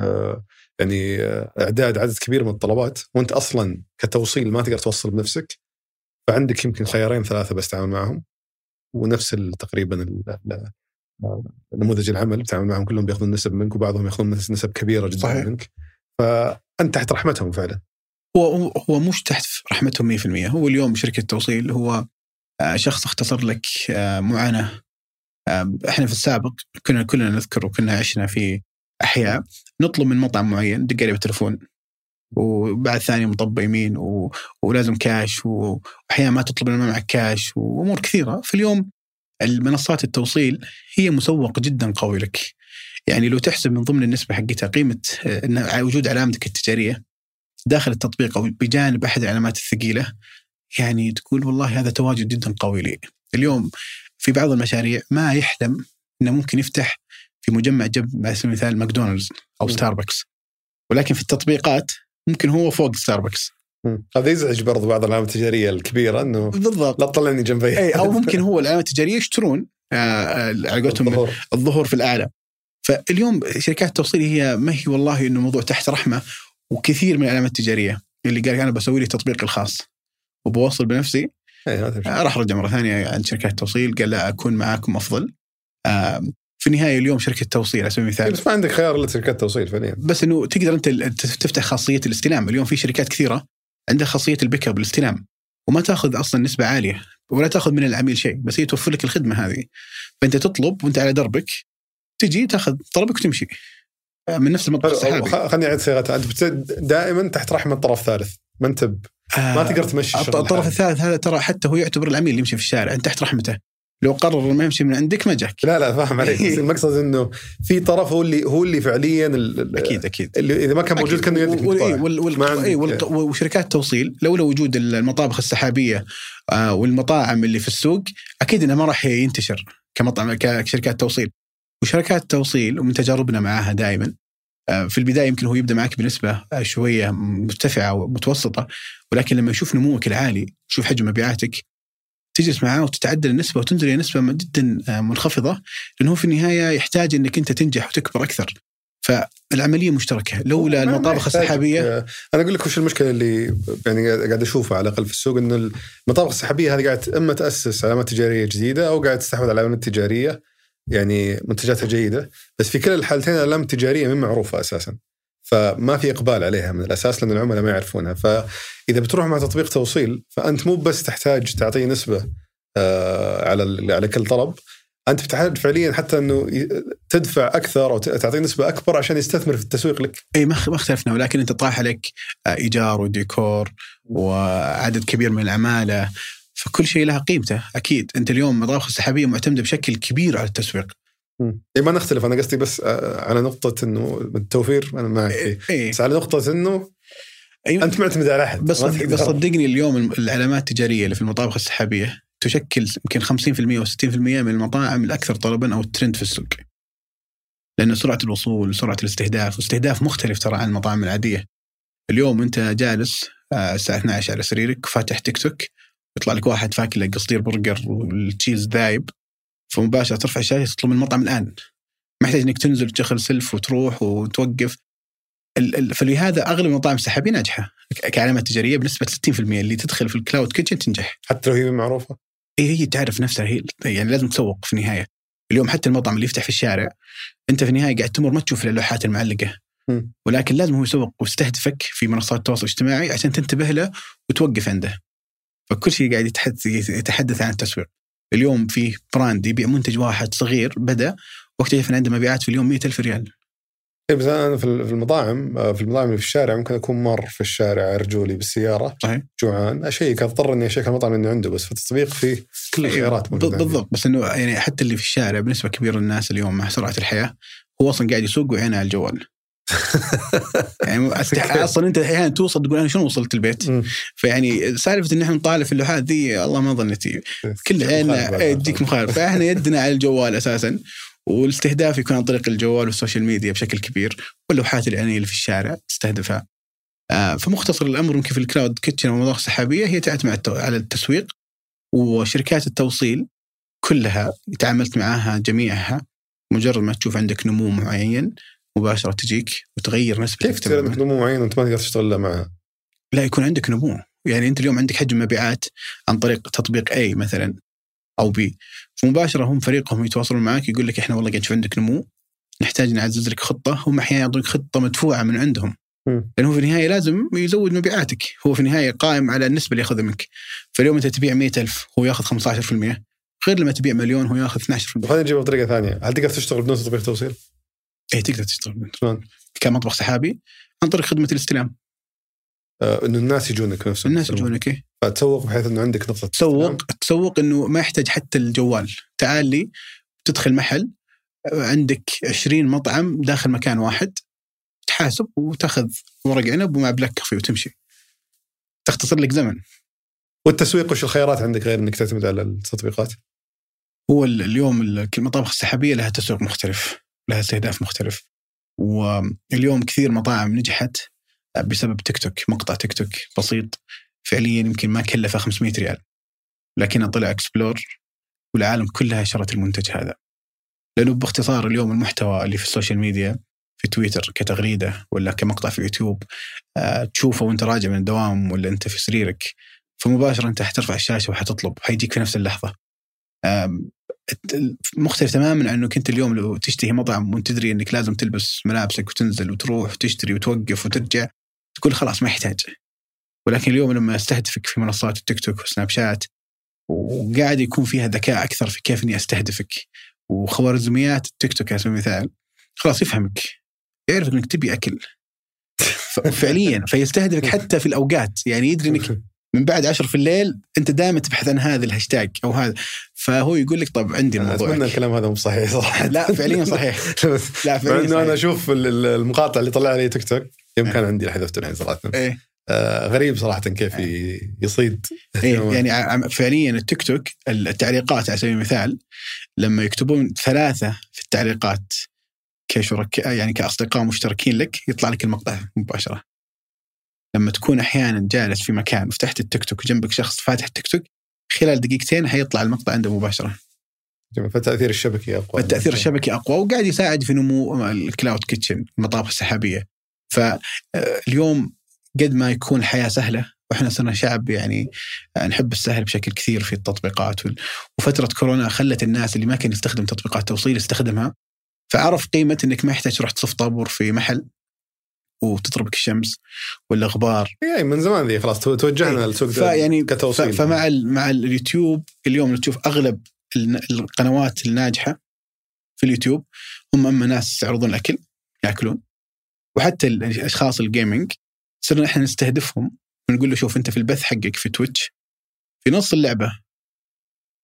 آه، يعني آه، إعداد عدد كبير من الطلبات وأنت أصلا كتوصيل ما تقدر توصل بنفسك فعندك يمكن خيارين ثلاثة بس تتعامل معهم ونفس تقريبا آه، نموذج العمل بتتعامل معهم كلهم بيأخذون نسب منك وبعضهم يأخذون نسب كبيرة جدا صحيح. منك فأنت تحت رحمتهم فعلا هو هو- مش تحت رحمتهم 100% هو اليوم شركة توصيل هو آه، شخص اختصر لك آه، معاناة. آه، إحنا في السابق كنا كلنا نذكر وكنا عشنا في أحياء. نطلب من مطعم معين دق عليه بالتليفون وبعد ثاني مطب يمين و... ولازم كاش واحيانا ما تطلب ما معك كاش وأمور كثيرة. في اليوم المنصات التوصيل هي مسوق جدا قوي لك. يعني لو تحسب من ضمن النسبة حقتها قيمة وجود علامتك التجارية داخل التطبيق أو بجانب أحد العلامات الثقيلة يعني تقول والله هذا تواجد جدا قوي لي. اليوم في بعض المشاريع ما يحلم إنه ممكن يفتح في مجمع جنب على سبيل المثال ماكدونالدز أو م. ستاربكس. ولكن في التطبيقات ممكن هو فوق ستاربكس. هذا يزعج برضو بعض العلامات التجارية الكبيرة إنه بالضبط لا تطلعني جنبي أي أو ممكن هو العلامات التجارية يشترون آه، آه، على قولتهم الظهور. الظهور في الاعلى فاليوم شركات التوصيل هي ما هي والله إنه موضوع تحت رحمة وكثير من العلامات التجارية اللي قال أنا بسوي لي تطبيقي الخاص. وبوصل بنفسي إيه،. آه، راح رجع مرة ثانية عند شركات التوصيل قال لا أكون معاكم أفضل. في النهاية اليوم شركة توصيل على سبيل المثال. بس ما عندك خيار إلا شركات توصيل فعليا. بس إنه تقدر أنت تفتح خاصية الاستلام، اليوم في شركات كثيرة عندها خاصية البيك أب الاستلام. وما تأخذ أصلا نسبة عالية ولا تأخذ من العميل شيء بس هي توفر لك الخدمة هذه. فأنت تطلب وأنت على دربك تجي تأخذ طلبك وتمشي. من نفس المطبخ السحابي خليني أعيد صياغتها أنت دائما تحت رحمه طرف ثالث ما أنت ما تقدر تمشي الشغل الطرف. الثالث هذا ترى حتى هو يعتبر العميل اللي يمشي في الشارع. أنت تحت رحمته. لو قرر ما يمشي من عندك ما جاك. لا لا فاهم عليك. المقصد إنه في طرف هو اللي هو اللي فعليا أكيد أكيد. اللي إذا ما كان موجود. كانه يدك وال- إيه،. وال- إيه، والط- وشركات التوصيل لولا وجود المطابخ السحابية آه، والمطاعم اللي في السوق أكيد انه ما راح ينتشر كمطعم كشركات توصيل. وشركات التوصيل ومن تجاربنا معها دائما آه، في البداية يمكن هو يبدأ معك بنسبة آه، شوية مرتفعة ومتوسطة ولكن لما يشوف نموك العالي يشوف حجم مبيعاتك تجلس معاه وتتعدل النسبة وتنزل إلى نسبة جدا آه، منخفضة لأنه في النهاية يحتاج إنك أنت تنجح وتكبر أكثر. فالعملية مشتركة. لولا المطابخ السحابية آه، أنا أقول لك وش المشكلة اللي يعني قاعد قاعد أشوفها على الأقل في السوق إنه المطابخ السحابية هذه قاعد إما تأسس علامات تجارية جديدة أو قاعد تستحوذ على علامات تجاريه يعني منتجاتها جيدة بس في كلا الحالتين العلامه التجاريه من معروفة أساسا. فما في إقبال عليها من الأساس لأن العملاء ما يعرفونها. فإذا بتروح مع تطبيق توصيل فأنت مو بس تحتاج تعطيه نسبة آه، على على كل طلب أنت بتحتاج فعليا حتى إنه تدفع أكثر أو تعطيه نسبة أكبر عشان يستثمر في التسويق لك. إي ما اختلفنا ولكن أنت طاح عليك آه، إيجار وديكور وعدد كبير من العمالة. فكل شيء لها قيمته أكيد. أنت اليوم مطابخ السحابية معتمدة بشكل كبير على التسويق. إيه ما نختلف. أنا قصدي بس آه، على نقطة إنه التوفير أنا معك إي بس على نقطة إنه أي أنت معتمد على أحد بس بس. صدقني اليوم العلامات التجارية اللي في المطابخ السحابية تشكل يمكن 50% أو 60% من المطاعم الأكثر طلبا أو الترند في السوق. لأن سرعة الوصول وسرعه الاستهداف واستهداف مختلف ترى عن المطاعم العادية. اليوم أنت جالس آه، الساعة 12 على سريرك فاتح تيك توك يطلع لك واحد فاك لك قصدير burger وال cheese ذايب فمباشرة ترفع الشاشة تطلب من المطعم الآن. ما يحتاج إنك تنزل وتشغل self وتروح وتوقف. فلهذا أغلب المطاعم السحابية ناجحة ك- كعلامات تجارية بنسبة 60% اللي تدخل في ال cloud kitchen تنجح. حتى لو هي معروفة هي هي تعرف نفسها هي يعني لازم تسوق في النهاية. اليوم حتى المطعم اللي يفتح في الشارع أنت في النهاية قاعد تمر ما تشوف اللوحات المعلقة. ولكن لازم هو يسوق ويستهدفك في منصات التواصل الاجتماعي عشان تنتبه له وتوقف عنده. فكل شيء قاعد يتحدث يتحدث عن التسويق. اليوم في براند يبيع منتج واحد صغير بدا واكتشف ان عنده مبيعات في اليوم 100000 ريال. إيه بس أنا في المطاعم آه، في المطاعم اللي في الشارع ممكن أكون مر في الشارع رجولي بالسيارة صحيح. جوعان أشيك أضطر إني أشيك المطعم اللي عنده بس في التطبيق فيه كل الخيارات موجودة. بالضبط بس إنه يعني حتى اللي في الشارع بنسبة كبيرة الناس اليوم مع سرعة الحياة هو أصلا قاعد يسوق وعينه على الجوال. يعني أصلا أنت أحيانا توصل تقول أنا شلون وصلت البيت؟ فيعني سالفة إن إحنا نطالع في اللوحات ذي الله ما ظنتي كل مخالف عيننا. إيه، تجيك مخالف فاحنا يدنا على الجوال أساسا والاستهداف يكون عن طريق الجوال وال social media بشكل كبير واللوحات العينية اللي في الشارع تستهدفها. آه، فمختصر الأمر يمكن في ال cloud kitchen والمطابخ السحابيه هي تعتمد على التسويق وشركات التوصيل كلها تعاملت معاها جميعها مجرد ما تشوف عندك نمو معين مباشرة تجيك وتغير نسبتك كيف تصير عندك نمو معين وانت ما تقدر تشتغل الا معها؟ لا يكون عندك نمو. يعني انت اليوم عندك حجم مبيعات عن طريق تطبيق A مثلا أو B. فمباشرة هم فريقهم يتواصلون معك يقول لك إحنا والله قاعد نشوف عندك نمو نحتاج نعزز لك خطة. هم أحيانا يعطونك خطة مدفوعة من عندهم. لأنه في النهاية لازم يزود مبيعاتك. هو في النهاية قائم على النسبة اللي ياخذها منك. فاليوم أنت تبيع 100000 هو ياخذ 15% غير لما تبيع مليون هو ياخذ 12% خلينا نجيبها بطريقة ثانية، هل تقدر تشتغل بدون تطبيق توصيل؟ اي تقدر تشتغل. شلون؟ كمطبخ سحابي عن طريق خدمة الاستلام. آه إنه الناس يجونك نفسهم الناس يجونك إيه؟ فتسوق بحيث إنه عندك نقطة تسوق تسوق إنه ما يحتاج حتى الجوال. تعال لي تدخل محل عندك 20 مطعم داخل مكان واحد تحاسب وتأخذ ورق عنب ومع black coffee وتمشي. تختصر لك زمن. والتسويق وش الخيارات عندك غير إنك تعتمد على التطبيقات؟ هو ال- اليوم ال- المطابخ السحابية لها تسويق مختلف. لها استهداف مختلف. واليوم كثير مطاعم نجحت بسبب تيك توك مقطع تيك توك بسيط. فعليا يمكن ما كلفه 500 ريال. لكنه طلع explore والعالم كلها شرت المنتج هذا. لأنه باختصار اليوم المحتوى اللي في ال social media في تويتر كتغريدة ولا كمقطع في يوتيوب آه، تشوفه وأنت راجع من الدوام ولا أنت في سريرك فمباشرة أنت حترفع الشاشة وحتطلب حيجيك في نفس اللحظة. مختلف تماما عن انك انت اليوم لو تشتهي مطعم وأنت تدري إنك لازم تلبس ملابسك وتنزل وتروح وتشتري وتوقف وترجع تقول خلاص ما يحتاج. ولكن اليوم لما أستهدفك في منصات التيك توك وسناب شات وقاعد يكون فيها ذكاء أكثر في كيف إني أستهدفك وخوارزميات التيك توك على سبيل المثال خلاص يفهمك يعرف إنك تبي أكل. فعليا فيستهدفك حتى في الأوقات يعني يدري إنك من بعد عشر في الليل انت دائما تبحث عن هذا الهاشتاج أو هذا. فهو يقول لك طب عندي الموضوع. أتمنى الكلام هذا مو صحيح صراحة. لا فعليا صحيح. لا فعليا إنه أنا أشوف المقاطع اللي طلع لي تيك توك يوم كان عندي حذفته الحين صراحة. إيه. آه غريب صراحة كيف يصيد. إيه يعني فعليا التيك توك التعليقات على سبيل المثال لما يكتبون ثلاثة في التعليقات كشركاء يعني كأصدقاء مشتركين لك يطلع لك المقطع مباشرة. لما تكون أحيانا جالس في مكان وفتحت التيك توك وجنبك شخص فاتح التيك توك خلال دقيقتين حيطلع المقطع عنده مباشرة. فالتاثير الشبكي أقوى. التاثير الشبكي أقوى وقاعد يساعد في نمو ال cloud kitchen المطابخ السحابية. فاليوم قد ما يكون الحياة سهلة وإحنا صرنا شعب يعني نحب السهل بشكل كثير في التطبيقات وفترة كورونا خلت الناس اللي ما كان يستخدم تطبيقات توصيل يستخدمها فعرف قيمة إنك ما يحتاج تروح تصف طابور في محل وتضربك الشمس ولا غبار يعني من زمان ذي خلاص توجهنا إيه. للسوق فيعني كتوصيل. فمع مع اليوتيوب اليوم تشوف أغلب القنوات الناجحة في اليوتيوب هم أما ناس يعرضون الأكل يأكلون. وحتى الأشخاص ال gaming صرنا إحنا نستهدفهم ونقول له شوف أنت في البث حقك في تويتش في نص اللعبة.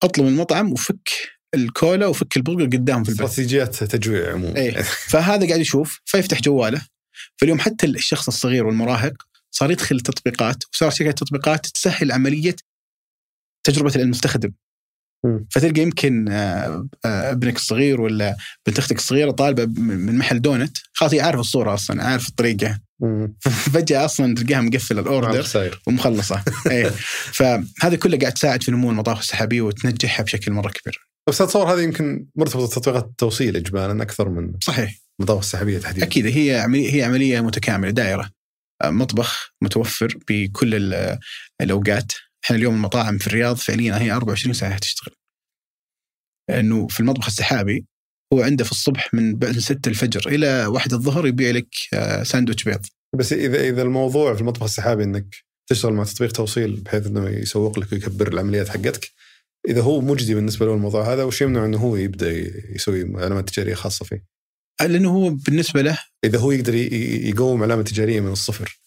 اطلب من المطعم وفك الكولا وفك البرجر قدام في البث. استراتيجيات تجويع عموما إيه فهذا قاعد يشوف فيفتح جواله. فاليوم حتى الشخص الصغير والمراهق صار يدخل التطبيقات وصار شركات التطبيقات تسهل عملية تجربة المستخدم. فتلقى يمكن آه، آه، ابنك الصغير ولا بنت أختك الصغيرة طالبة من محل دونت خلاص هي عارفه الصورة أصلا عارف الطريقة. فجأة أصلا تلقاها مقفلة الأوردر ومخلصة. إيه. فهذا كله قاعد تساعد في نمو المطاف السحابيه وتنجحها بشكل مرة كبير. بس اتصور هذه يمكن مرتبطة بتطبيقات التوصيل اجمالا أكثر من صحيح. المطابخ السحابية تحديدا. أكيد هي عمليه هي عملية متكاملة دائرة مطبخ متوفر بكل الأوقات. إحنا اليوم المطاعم في الرياض فعليا هي 24 ساعة تشتغل. انه في المطبخ السحابي هو عنده في الصبح من بعد 6 الفجر إلى 1 الظهر يبيع لك آه، ساندويتش بيض. بس اذا إذا الموضوع في المطبخ السحابي إنك تشتغل مع تطبيق توصيل بحيث إنه يسوق لك ويكبر العمليات حقتك إذا هو مجدي بالنسبة له الموضوع هذا وش يمنع إنه هو يبدأ يسوي علامات تجارية خاصة فيه؟ لأنه هو بالنسبة له إذا هو يقدر يقوم علامة تجارية من الصفر.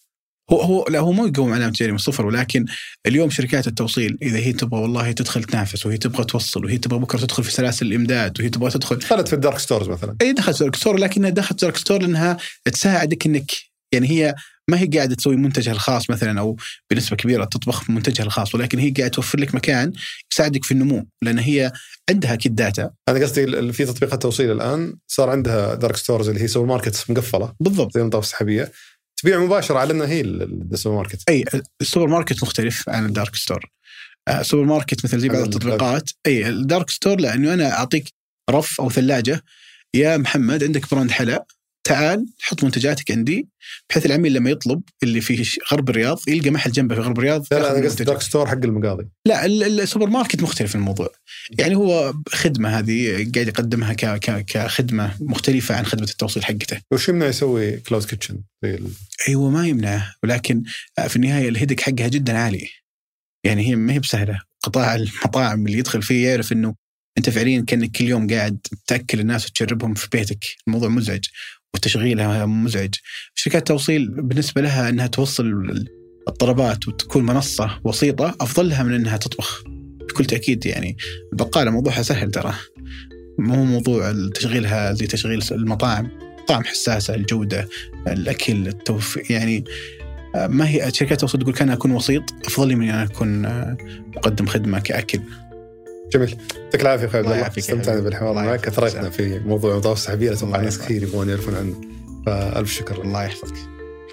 هو هو لا هو مو يقوم علامة تجارية من الصفر ولكن اليوم شركات التوصيل إذا هي تبغى والله تدخل تنافس وهي تبغى توصل وهي تبغى بكرة تدخل في سلاسل الإمداد وهي تبغى تدخل دخلت في ال dark stores مثلا. اي دخلت في ال dark store لكنها دخلت في ال dark store لأنها تساعدك إنك يعني هي ما هي قاعدة تسوي منتجها الخاص مثلا أو بنسبة كبيرة تطبخ منتجها الخاص ولكن هي قاعدة توفر لك مكان يساعدك في النمو لأن هي عندها أكيد data أنا قصدي في تطبيقات توصيل الآن صار عندها dark stores اللي هي supermarkets مقفلة. بالضبط. زي المطابخ السحابيه تبيع مباشرة على إنها هي السوبر ماركت أي السوبر ماركت مختلف عن ال dark store السوبر ماركت مثل زي بعض التطبيقات. أي ال dark store لأنه أنا أعطيك رف أو ثلاجة. يا محمد عندك brand حلا. تعال حط منتجاتك عندي بحيث العميل لما يطلب اللي في غرب الرياض يلقى محل جنبه في غرب الرياض لا لا أنا قصدي dark store حق المقاضي. لا السوبر ماركت مختلف الموضوع. يعني هو خدمة هذه قاعد يقدمها كخدمة مختلفة عن خدمة التوصيل حقته. وش يمنع يسوي cloud kitchen. أيوه ما يمنعه ولكن في النهاية ال headache حقها جدا عالي. يعني هي ما هي بسهلة. قطاع المطاعم اللي يدخل فيه يعرف إنه أنت فعليا كأنك كل يوم قاعد تأكل الناس وتشربهم في بيتك. الموضوع مزعج. وتشغيلها مزعج. شركات التوصيل بالنسبة لها أنها توصل الطلبات وتكون منصة وسيطة؟ أفضل لها من أنها تطبخ بكل تأكيد يعني. البقالة موضوعها سهل ترى. مو موضوع تشغيلها زي تشغيل المطاعم. طعم حساسة الجودة الأكل التوفيق يعني ما هي شركات التوصيل تقول كان أكون وسيط؟ أفضل لي من أن أكون مقدم خدمة كأكل. جميل. يعطيك العافية أخوي عبد الله استمتعنا بالحوار. معك اثرتنا في موضوع مطاف السحابيه أتوقع ناس كثير يبغون يعرفون عنه. فألف شكر. الله يحفظك.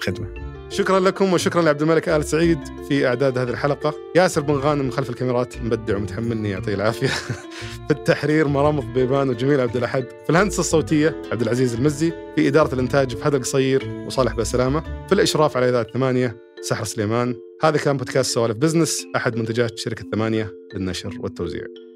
خدمة. شكرا لكم وشكرا لعبد الملك آل سعيد في إعداد هذه الحلقة. ياسر بن غانم من خلف الكاميرات. مبدع ومتحملني يعطيه العافية. في التحرير مرامط بيبان وجميل عبد الأحد. في الهندسة الصوتية عبد العزيز المزي. في إدارة الإنتاج فهد القصير وصالح بسلامة. في الإشراف على إذاعة ثمانية سحر سليمان. هذا كان بودكاست سوالف بزنس. أحد منتجات شركة ثمانية للنشر والتوزيع.